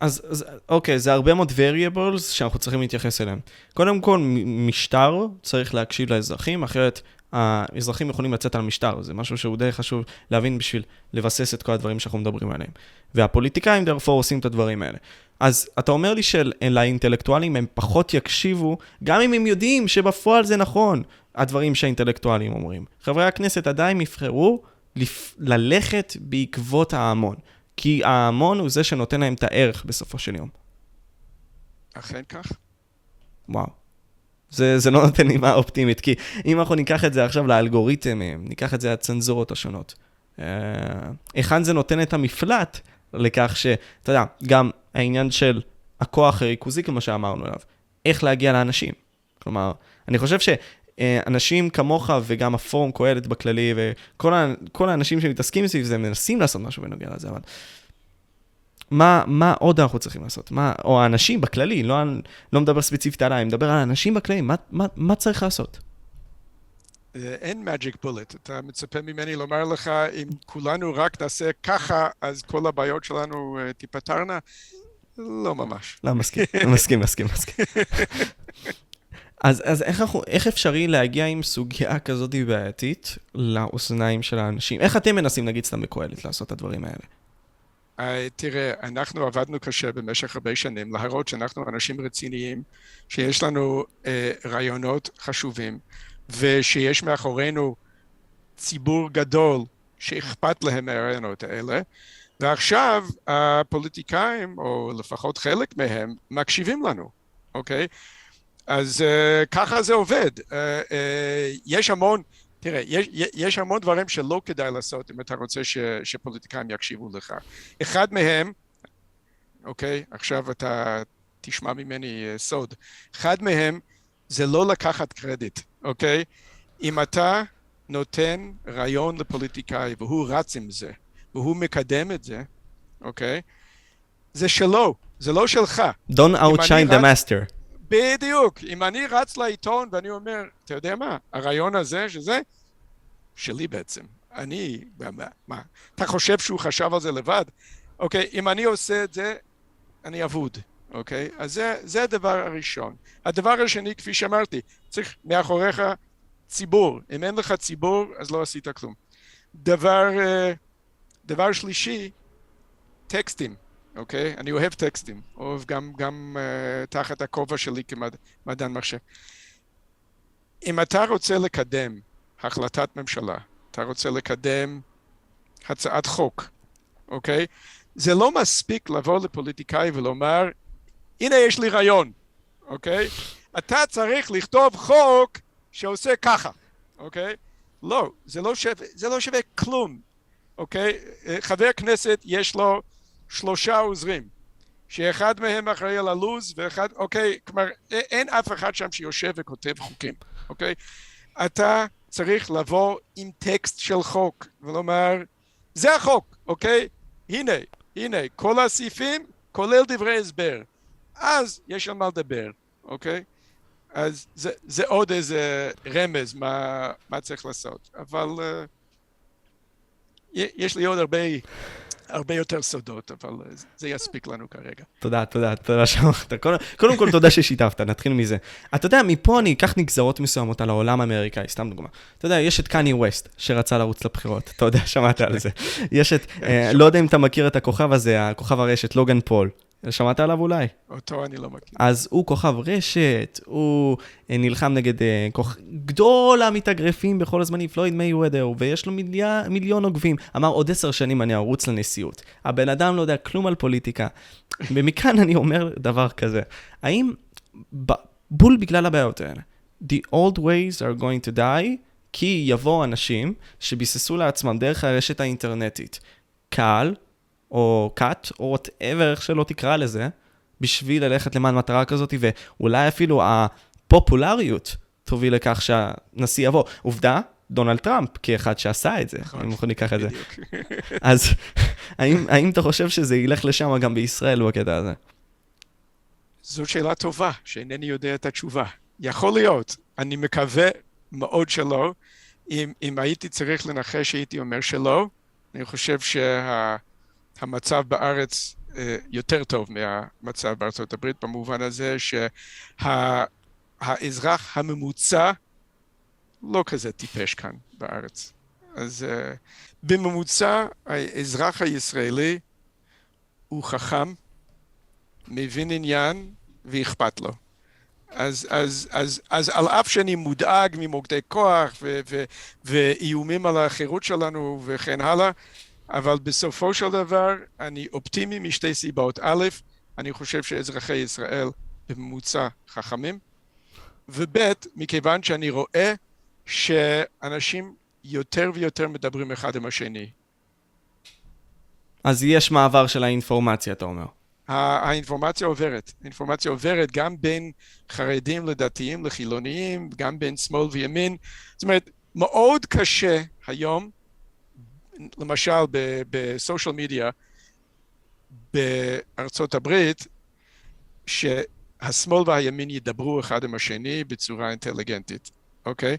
אז, אז אוקיי, זה הרבה מאוד variables שאנחנו צריכים להתייחס אליהם. קודם כל, משטר צריך להקשיב לאזרחים, אחרת האזרחים יכולים לצאת על משטר, זה משהו שהוא די חשוב להבין בשביל לבסס את כל הדברים שאנחנו מדברים עליהם. והפוליטיקאים דרפור עושים את הדברים האלה. אז אתה אומר לי שלאינטלקטואלים הם פחות יקשיבו, גם אם הם יודעים שבפועל זה נכון, הדברים שהאינטלקטואלים אומרים. חברי הכנסת עדיין יבחרו לפ... ללכת בעקבות ההמון, כי ההמון הוא זה שנותן להם את הערך בסופו של יום. אכן כך. וואו. זה, זה לא נותן נימה אופטימית, כי אם אנחנו ניקח את זה עכשיו לאלגוריתמים, ניקח את זה לצנזורות השונות, אה, היכן זה נותן את המפלט לכך שאתה יודע, גם העניין של הכוח הריכוזי, כמו שאמרנו עליו, איך להגיע לאנשים. כלומר, אני חושב שאנשים כמוך וגם הפורום קהלת בכללי, וכל האנשים שמתעסקים סביב זה, מנסים לעשות משהו בנוגע לזה, אבל מה, מה עוד אנחנו צריכים לעשות? מה, או האנשים בכללי, לא, לא מדבר ספציפית עליי, אני מדבר על האנשים בכללי, מה, מה, מה צריך לעשות? אה, אין magic bullet. אתה מצפה ממני לומר לך, אם כולנו רק נעשה ככה, אז כל הבעיות שלנו uh, תיפתרנה? לא ממש. לא, מסכים, מסכים, מסכים, מסכים. אז, אז איך, אנחנו, איך אפשרי להגיע עם סוגיה כזאת בעייתית לאוזניים של האנשים? איך אתם מנסים, נגיד, סתם בקהלת, לעשות את הדברים האלה? Uh, תראה, אנחנו עבדנו קשה במשך הרבה שנים להראות שאנחנו אנשים רציניים, שיש לנו uh, רעיונות חשובים, ושיש מאחורינו ציבור גדול שאכפת להם מהרעיונות האלה, ועכשיו הפוליטיקאים, או לפחות חלק מהם, מקשיבים לנו, אוקיי? אז uh, ככה זה עובד. Uh, uh, יש המון, תראה, יש, יש המון דברים שלא כדאי לעשות אם אתה רוצה ש, שפוליטיקאים יקשיבו לך. אחד מהם, אוקיי, עכשיו אתה תשמע ממני סוד, אחד מהם זה לא לקחת קרדיט, אוקיי? אם אתה נותן רעיון לפוליטיקאי והוא רץ עם זה, והוא מקדם את זה, אוקיי? זה שלו, זה לא שלך. Don't outshine the master. בדיוק. אם אני רץ לעיתון ואני אומר, אתה יודע מה, הרעיון הזה, שזה, שלי בעצם. אני, מה, מה, אתה חושב שהוא חשב על זה לבד? אוקיי, אם אני עושה את זה, אני אבוד. אוקיי? אז זה, זה הדבר הראשון. הדבר השני, כפי שאמרתי, צריך מאחוריך ציבור. אם אין לך ציבור, אז לא עשית כלום. דבר, אה, דבר שלישי, טקסטים, אוקיי? אני אוהב טקסטים, אוהב גם, גם uh, תחת הכובע שלי כמדען מחשב. אם אתה רוצה לקדם החלטת ממשלה, אתה רוצה לקדם הצעת חוק, אוקיי? זה לא מספיק לבוא לפוליטיקאי ולומר, הנה יש לי רעיון, אוקיי? אתה צריך לכתוב חוק שעושה ככה, אוקיי? לא, זה לא שווה, זה לא שווה כלום, אוקיי? חבר כנסת יש לו שלושה עוזרים, שאחד מהם אחראי על הלו"ז ואחד, אוקיי, כלומר אין אף אחד שם שיושב וכותב חוקים, אוקיי? אתה צריך לבוא עם טקסט של חוק ולומר, זה החוק, אוקיי? הנה, הנה, כל הסעיפים כולל דברי הסבר. אז יש על מה לדבר, אוקיי? אז זה, זה עוד איזה רמז מה, מה צריך לעשות. אבל uh, יש לי עוד הרבה הרבה יותר סודות, אבל זה יספיק לנו כרגע. תודה, תודה, תודה שאמרת. קודם כל, תודה ששיתפת, נתחיל מזה. אתה יודע, מפה אני אקח נגזרות מסוימות על העולם האמריקאי, סתם דוגמה. אתה יודע, יש את קני ווסט, שרצה לרוץ לבחירות. אתה יודע, שמעת על זה. יש את, אה, לא יודע אם אתה מכיר את הכוכב הזה, הכוכב הרשת, לוגן פול. שמעת עליו אולי? אותו אני לא מכיר. אז הוא כוכב רשת, הוא אה, נלחם נגד uh, כוכ... גדול המתאגרפים בכל הזמנים, פלויד מיי וודר, ויש לו מיליון, מיליון עוקבים. אמר, עוד עשר שנים אני ארוץ לנשיאות. הבן אדם לא יודע כלום על פוליטיקה. ומכאן אני אומר דבר כזה, האם בול בגלל הבעיות האלה, The old ways are going to die, כי יבואו אנשים שביססו לעצמם דרך הרשת האינטרנטית קהל, או cult, או whatever, איך שלא תקרא לזה, בשביל ללכת למען מטרה כזאת, ואולי אפילו הפופולריות תוביל לכך שהנשיא יבוא. עובדה, דונלד טראמפ, כאחד שעשה את זה, נכון, אם אנחנו ניקח את זה. אז האם, האם אתה חושב שזה ילך לשם גם בישראל בקטע הזה? זו שאלה טובה, שאינני יודע את התשובה. יכול להיות, אני מקווה מאוד שלא. אם, אם הייתי צריך לנחש, הייתי אומר שלא. אני חושב שהמצב שה, בארץ אה, יותר טוב מהמצב בארצות הברית, במובן הזה שהאזרח שה, הממוצע לא כזה טיפש כאן בארץ. אז uh, בממוצע האזרח הישראלי הוא חכם, מבין עניין ואכפת לו. אז, אז, אז, אז על אף שאני מודאג ממוקדי כוח ו, ו, ואיומים על החירות שלנו וכן הלאה, אבל בסופו של דבר אני אופטימי משתי סיבות. א', אני חושב שאזרחי ישראל בממוצע חכמים, וב', מכיוון שאני רואה שאנשים יותר ויותר מדברים אחד עם השני. אז יש מעבר של האינפורמציה, אתה אומר. האינפורמציה עוברת. האינפורמציה עוברת גם בין חרדים לדתיים לחילוניים, גם בין שמאל וימין. זאת אומרת, מאוד קשה היום, למשל בסושיאל מדיה בארצות הברית, שהשמאל והימין ידברו אחד עם השני בצורה אינטליגנטית, אוקיי?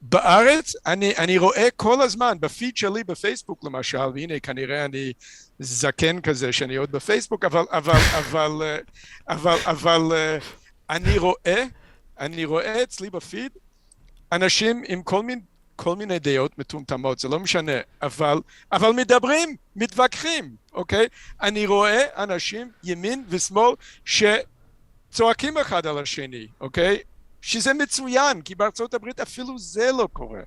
בארץ אני, אני רואה כל הזמן, בפיד שלי בפייסבוק למשל, והנה כנראה אני זקן כזה שאני עוד בפייסבוק, אבל, אבל, אבל, אבל, אבל, אבל אני רואה, אני רואה אצלי בפיד אנשים עם כל מיני, כל מיני דעות מטומטמות, זה לא משנה, אבל, אבל מדברים, מתווכחים, אוקיי? אני רואה אנשים, ימין ושמאל, שצועקים אחד על השני, אוקיי? שזה מצוין, כי בארצות הברית אפילו זה לא קורה.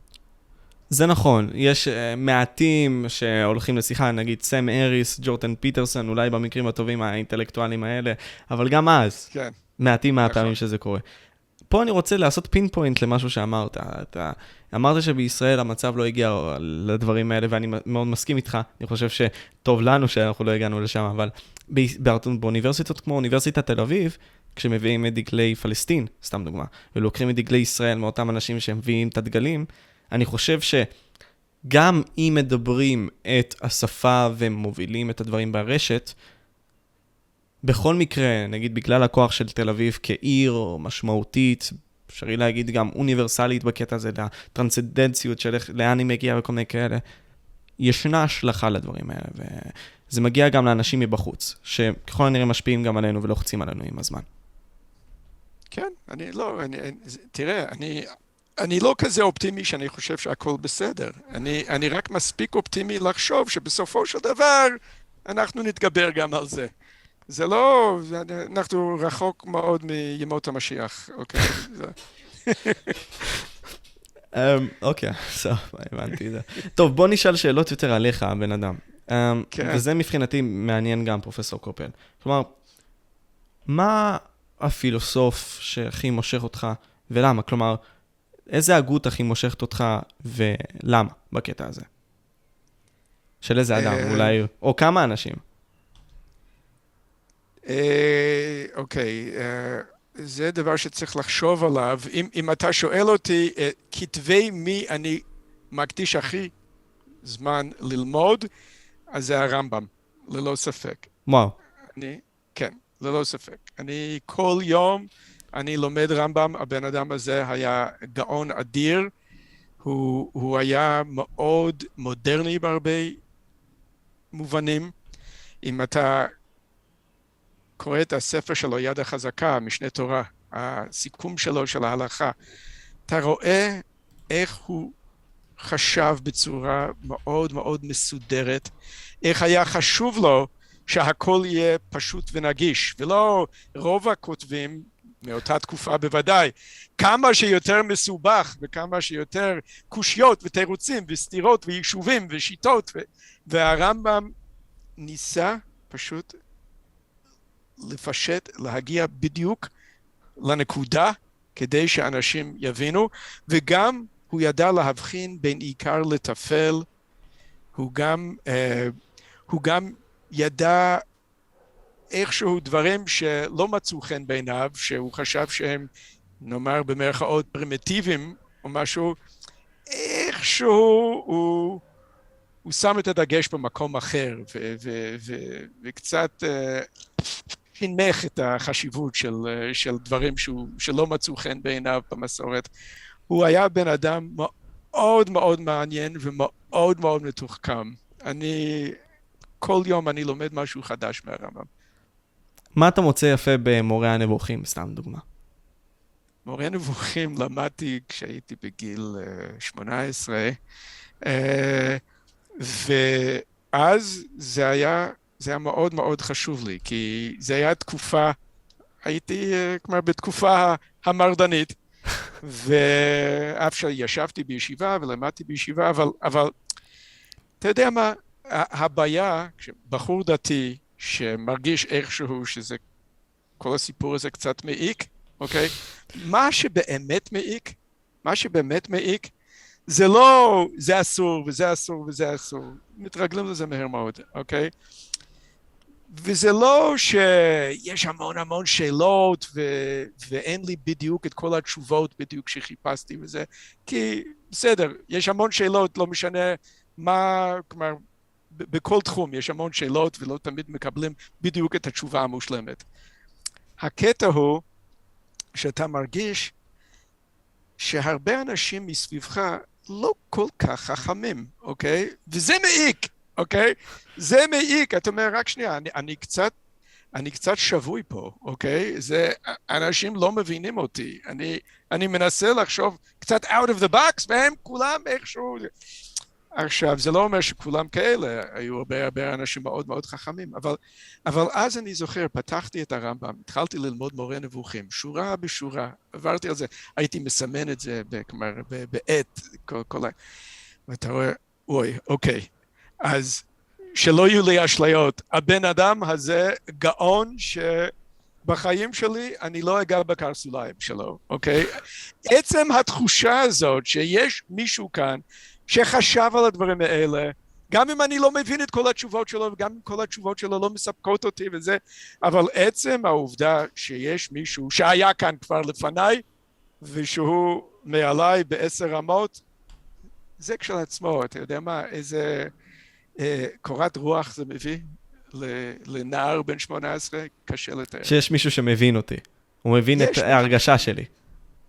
זה נכון, יש uh, מעטים שהולכים לשיחה, נגיד סם אריס, ג'ורטן פיטרסון, אולי במקרים הטובים האינטלקטואלים האלה, אבל גם אז, כן. מעטים מהפעמים נכון. שזה קורה. פה אני רוצה לעשות פין פוינט למשהו שאמרת. אתה אמרת שבישראל המצב לא הגיע לדברים האלה, ואני מאוד מסכים איתך. אני חושב שטוב לנו שאנחנו לא הגענו לשם, אבל באוניברסיטות כמו אוניברסיטת תל אביב, כשמביאים את דגלי פלסטין, סתם דוגמה, ולוקחים את דגלי ישראל מאותם אנשים שמביאים את הדגלים, אני חושב שגם אם מדברים את השפה ומובילים את הדברים ברשת, בכל מקרה, נגיד בגלל הכוח של תל אביב כעיר משמעותית, אפשרי להגיד גם אוניברסלית בקטע הזה, לטרנסצדנציות של לאן היא מגיעה וכל מיני כאלה, ישנה השלכה לדברים האלה, וזה מגיע גם לאנשים מבחוץ, שככל הנראה משפיעים גם עלינו ולוחצים עלינו עם הזמן. כן, אני לא, אני, תראה, אני, אני לא כזה אופטימי שאני חושב שהכל בסדר. אני, אני רק מספיק אופטימי לחשוב שבסופו של דבר אנחנו נתגבר גם על זה. זה לא, אנחנו רחוק מאוד מימות המשיח, אוקיי? אמ, אוקיי, סבבה, הבנתי את זה. טוב, בוא נשאל שאלות יותר עליך, הבן אדם. אמ, כן. וזה מבחינתי מעניין גם, פרופסור קופל. כלומר, מה הפילוסוף שהכי מושך אותך, ולמה? כלומר, איזה הגות הכי מושכת אותך, ולמה בקטע הזה? של איזה אדם, אה, אולי, או כמה אנשים? אה, אוקיי, אה, זה דבר שצריך לחשוב עליו. אם, אם אתה שואל אותי, כתבי מי אני מקדיש הכי זמן ללמוד, אז זה הרמב"ם, ללא ספק. וואו. אני, כן. ללא ספק. אני כל יום, אני לומד רמב"ם, הבן אדם הזה היה גאון אדיר, הוא, הוא היה מאוד מודרני בהרבה מובנים. אם אתה קורא את הספר שלו, יד החזקה, משנה תורה, הסיכום שלו של ההלכה, אתה רואה איך הוא חשב בצורה מאוד מאוד מסודרת, איך היה חשוב לו שהכל יהיה פשוט ונגיש, ולא רוב הכותבים מאותה תקופה בוודאי, כמה שיותר מסובך וכמה שיותר קושיות ותירוצים וסתירות ויישובים ושיטות, ו... והרמב"ם ניסה פשוט לפשט, להגיע בדיוק לנקודה כדי שאנשים יבינו, וגם הוא ידע להבחין בין עיקר לטפל, הוא גם, uh, הוא גם ידע איכשהו דברים שלא מצאו חן בעיניו, שהוא חשב שהם, נאמר במרכאות, פרימיטיביים או משהו, איכשהו הוא, הוא שם את הדגש במקום אחר, וקצת uh, חינך את החשיבות של, של דברים שהוא, שלא מצאו חן בעיניו במסורת. הוא היה בן אדם מאוד מאוד מעניין ומאוד מאוד מתוחכם. אני, כל יום אני לומד משהו חדש מהרמב"ם. מה אתה מוצא יפה במורה הנבוכים, סתם דוגמה? מורה נבוכים למדתי כשהייתי בגיל 18, אה, ואז זה היה, זה היה מאוד מאוד חשוב לי, כי זה היה תקופה, הייתי כלומר בתקופה המרדנית, ואף שישבתי בישיבה ולמדתי בישיבה, אבל, אבל אתה יודע מה, הבעיה, בחור דתי שמרגיש איכשהו שזה, כל הסיפור הזה קצת מעיק, אוקיי? מה שבאמת מעיק, מה שבאמת מעיק, זה לא זה אסור וזה אסור וזה אסור, מתרגלים לזה מהר מאוד, אוקיי? וזה לא שיש המון המון שאלות ו- ואין לי בדיוק את כל התשובות בדיוק שחיפשתי וזה, כי בסדר, יש המון שאלות, לא משנה מה, כלומר, בכל תחום יש המון שאלות ולא תמיד מקבלים בדיוק את התשובה המושלמת. הקטע הוא שאתה מרגיש שהרבה אנשים מסביבך לא כל כך חכמים, אוקיי? וזה מעיק, אוקיי? זה מעיק. אתה אומר, רק שנייה, אני, אני קצת... אני קצת שבוי פה, אוקיי? זה, אנשים לא מבינים אותי. אני, אני מנסה לחשוב קצת out of the box, והם כולם איכשהו... עכשיו, זה לא אומר שכולם כאלה, היו הרבה הרבה אנשים מאוד מאוד חכמים, אבל, אבל אז אני זוכר, פתחתי את הרמב"ם, התחלתי ללמוד מורה נבוכים, שורה בשורה, עברתי על זה, הייתי מסמן את זה, כלומר, בעט, כל, ה... ואתה רואה, אוי, אוקיי, אז שלא יהיו לי אשליות, הבן אדם הזה גאון ש... בחיים שלי אני לא אגע בקרסוליים שלו, אוקיי? עצם התחושה הזאת שיש מישהו כאן שחשב על הדברים האלה, גם אם אני לא מבין את כל התשובות שלו וגם אם כל התשובות שלו לא מספקות אותי וזה, אבל עצם העובדה שיש מישהו שהיה כאן כבר לפניי ושהוא מעליי בעשר רמות, זה כשלעצמו, אתה יודע מה, איזה קורת רוח זה מביא לנער בן 18, קשה לתאר. שיש מישהו שמבין אותי, הוא מבין את ההרגשה שלי.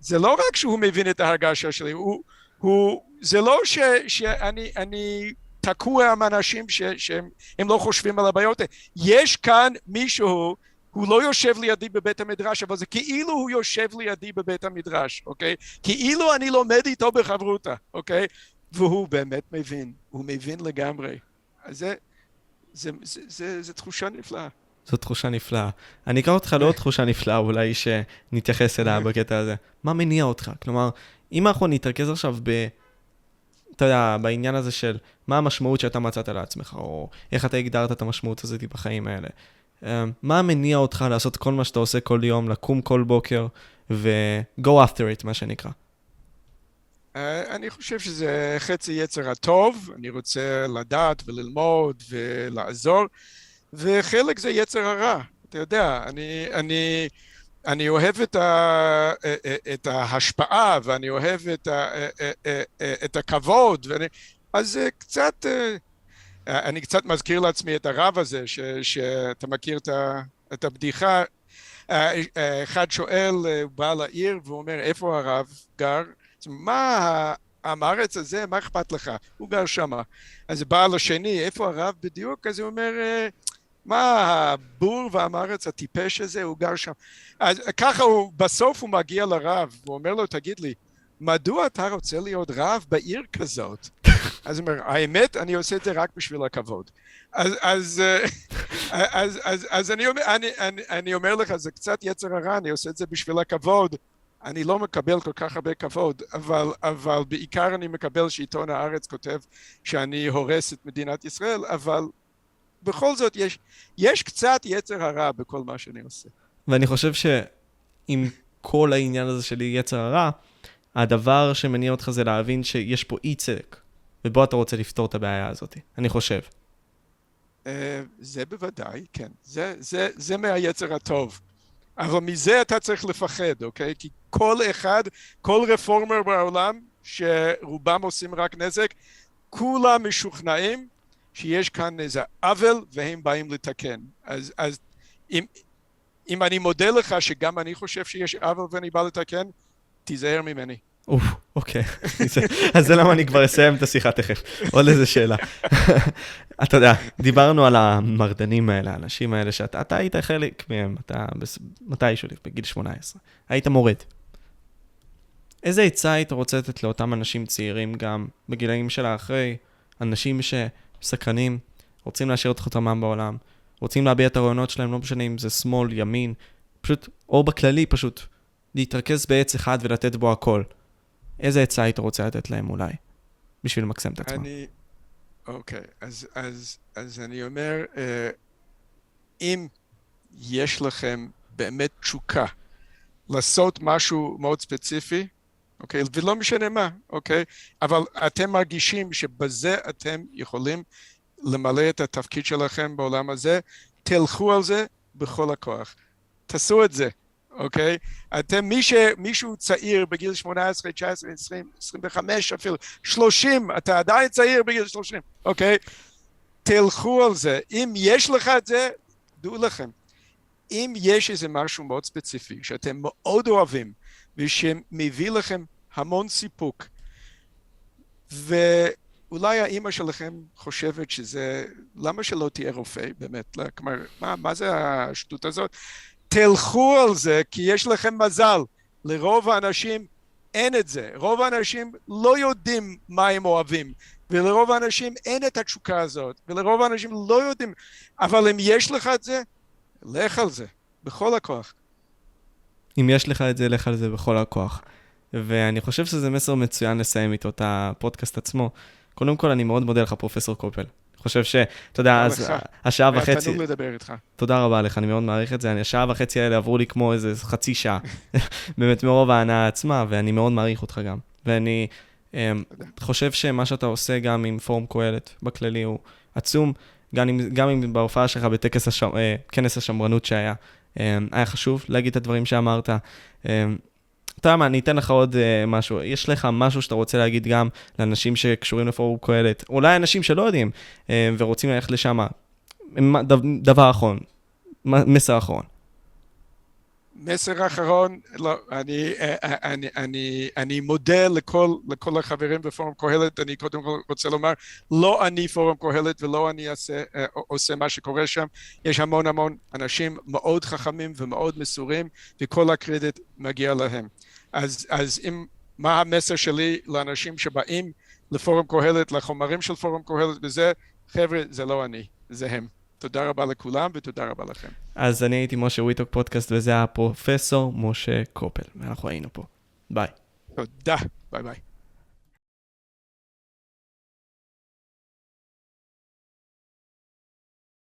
זה לא רק שהוא מבין את ההרגשה שלי, הוא, הוא, זה לא ש, שאני אני תקוע עם אנשים ש, שהם לא חושבים על הבעיות, יש כאן מישהו, הוא לא יושב לידי בבית המדרש, אבל זה כאילו הוא יושב לידי בבית המדרש, אוקיי? כאילו אני לומד איתו בחברותה, אוקיי? והוא באמת מבין, הוא מבין לגמרי. זה, זה, זה, זה, זה תחושה נפלאה. זו תחושה נפלאה. אני אקרא אותך לעוד תחושה נפלאה, אולי שנתייחס אליה בקטע הזה. מה מניע אותך? כלומר, אם אנחנו נתרכז עכשיו ב... אתה יודע, בעניין הזה של מה המשמעות שאתה מצאת לעצמך, או איך אתה הגדרת את המשמעות הזאת בחיים האלה. אמ, מה מניע אותך לעשות כל מה שאתה עושה כל יום, לקום כל בוקר ו-go after it, מה שנקרא? אה, אני חושב שזה חצי יצר הטוב, אני רוצה לדעת וללמוד ולעזור, וחלק זה יצר הרע. אתה יודע, אני, אני, אני אוהב את, ה, אה, אה, את ההשפעה ואני אוהב את, ה, את הכבוד, ואני, אז קצת, אני קצת מזכיר לעצמי את הרב הזה, ש, שאתה מכיר את, ה, את הבדיחה, אחד שואל, הוא בא לעיר והוא אומר, איפה הרב גר? מה עם הארץ הזה, מה אכפת לך? הוא גר שמה. אז בא לשני, איפה הרב בדיוק? אז הוא אומר, אה, מה הבור ועם הארץ הטיפש הזה, הוא גר שם. אז ככה הוא, בסוף הוא מגיע לרב, הוא אומר לו, תגיד לי, מדוע אתה רוצה להיות רב בעיר כזאת? אז הוא אומר, האמת, אני עושה את זה רק בשביל הכבוד. אז, אז, אה, אז, אז, אז אני, אומר, אני, אני, אני אומר לך, זה קצת יצר הרע, אני עושה את זה בשביל הכבוד. אני לא מקבל כל כך הרבה כבוד, אבל, אבל בעיקר אני מקבל שעיתון הארץ כותב שאני הורס את מדינת ישראל, אבל בכל זאת יש, יש קצת יצר הרע בכל מה שאני עושה. ואני חושב שעם כל העניין הזה של יצר הרע, הדבר שמניע אותך זה להבין שיש פה אי צדק, ובו אתה רוצה לפתור את הבעיה הזאת, אני חושב. אה, זה בוודאי, כן. זה, זה, זה מהיצר הטוב. אבל מזה אתה צריך לפחד, אוקיי? כי כל אחד, כל רפורמר בעולם, שרובם עושים רק נזק, כולם משוכנעים שיש כאן איזה עוול והם באים לתקן. אז, אז אם, אם אני מודה לך שגם אני חושב שיש עוול ואני בא לתקן, תיזהר ממני. אוף, אוקיי. אז זה למה אני כבר אסיים את השיחה תכף. עוד איזה שאלה. אתה יודע, דיברנו על המרדנים האלה, האנשים האלה שאתה היית חלק מהם, אתה מתישהו, בגיל 18, היית מורד. איזה עצה היית רוצה לתת לאותם אנשים צעירים גם בגילאים של האחרי, אנשים שסקרנים, רוצים להשאיר את חותמם בעולם, רוצים להביע את הרעיונות שלהם, לא משנה אם זה שמאל, ימין, פשוט, או בכללי, פשוט להתרכז בעץ אחד ולתת בו הכל. איזה עצה היית רוצה לתת להם אולי, בשביל למקסם את עצמם? אני... אוקיי, אז, אז, אז אני אומר, אה, אם יש לכם באמת תשוקה לעשות משהו מאוד ספציפי, אוקיי? ולא משנה מה, אוקיי? אבל אתם מרגישים שבזה אתם יכולים למלא את התפקיד שלכם בעולם הזה, תלכו על זה בכל הכוח. תעשו את זה, אוקיי? אתם, מי ש, מישהו צעיר בגיל 18, 19, 20, 25 אפילו, 30, אתה עדיין צעיר בגיל 30, אוקיי? תלכו על זה. אם יש לך את זה, דעו לכם. אם יש איזה משהו מאוד ספציפי שאתם מאוד אוהבים ושמביא לכם המון סיפוק ואולי האימא שלכם חושבת שזה, למה שלא תהיה רופא באמת? כלומר, מה, מה זה השטות הזאת? תלכו על זה כי יש לכם מזל. לרוב האנשים אין את זה. רוב האנשים לא יודעים מה הם אוהבים, ולרוב האנשים אין את התשוקה הזאת, ולרוב האנשים לא יודעים, אבל אם יש לך את זה, לך על זה, בכל הכוח. אם יש לך את זה, לך על זה בכל הכוח. ואני חושב שזה מסר מצוין לסיים איתו את הפודקאסט עצמו. קודם כל, אני מאוד מודה לך, פרופסור קופל. חושב שאתה יודע, אז השעה וחצי... היה תענוג לדבר איתך. תודה רבה לך, אני מאוד מעריך את זה. השעה וחצי האלה עברו לי כמו איזה חצי שעה, באמת מרוב ההנאה עצמה, ואני מאוד מעריך אותך גם. ואני um, חושב שמה שאתה עושה גם עם פורום קהלת בכללי הוא עצום, גם אם, גם אם בהופעה שלך בטקס אה, כנס השמרנות שהיה, אה, היה חשוב להגיד את הדברים שאמרת. אה, אתה יודע מה, אני אתן לך עוד uh, משהו. יש לך משהו שאתה רוצה להגיד גם לאנשים שקשורים לפורום קהלת, אולי אנשים שלא יודעים uh, ורוצים ללכת לשם. דבר אחרון, מסר אחרון. מסר אחרון, לא, אני, אני, אני, אני מודה לכל, לכל החברים בפורום קהלת, אני קודם כל רוצה לומר, לא אני פורום קהלת ולא אני עושה, עושה מה שקורה שם, יש המון המון אנשים מאוד חכמים ומאוד מסורים, וכל הקרדיט מגיע להם. אז, אז אם, מה המסר שלי לאנשים שבאים לפורום קהלת, לחומרים של פורום קהלת וזה, חבר'ה, זה לא אני, זה הם. תודה רבה לכולם ותודה רבה לכם. אז אני הייתי משה וויטוק פודקאסט וזה הפרופסור משה קופל, ואנחנו היינו פה. ביי. תודה, ביי ביי.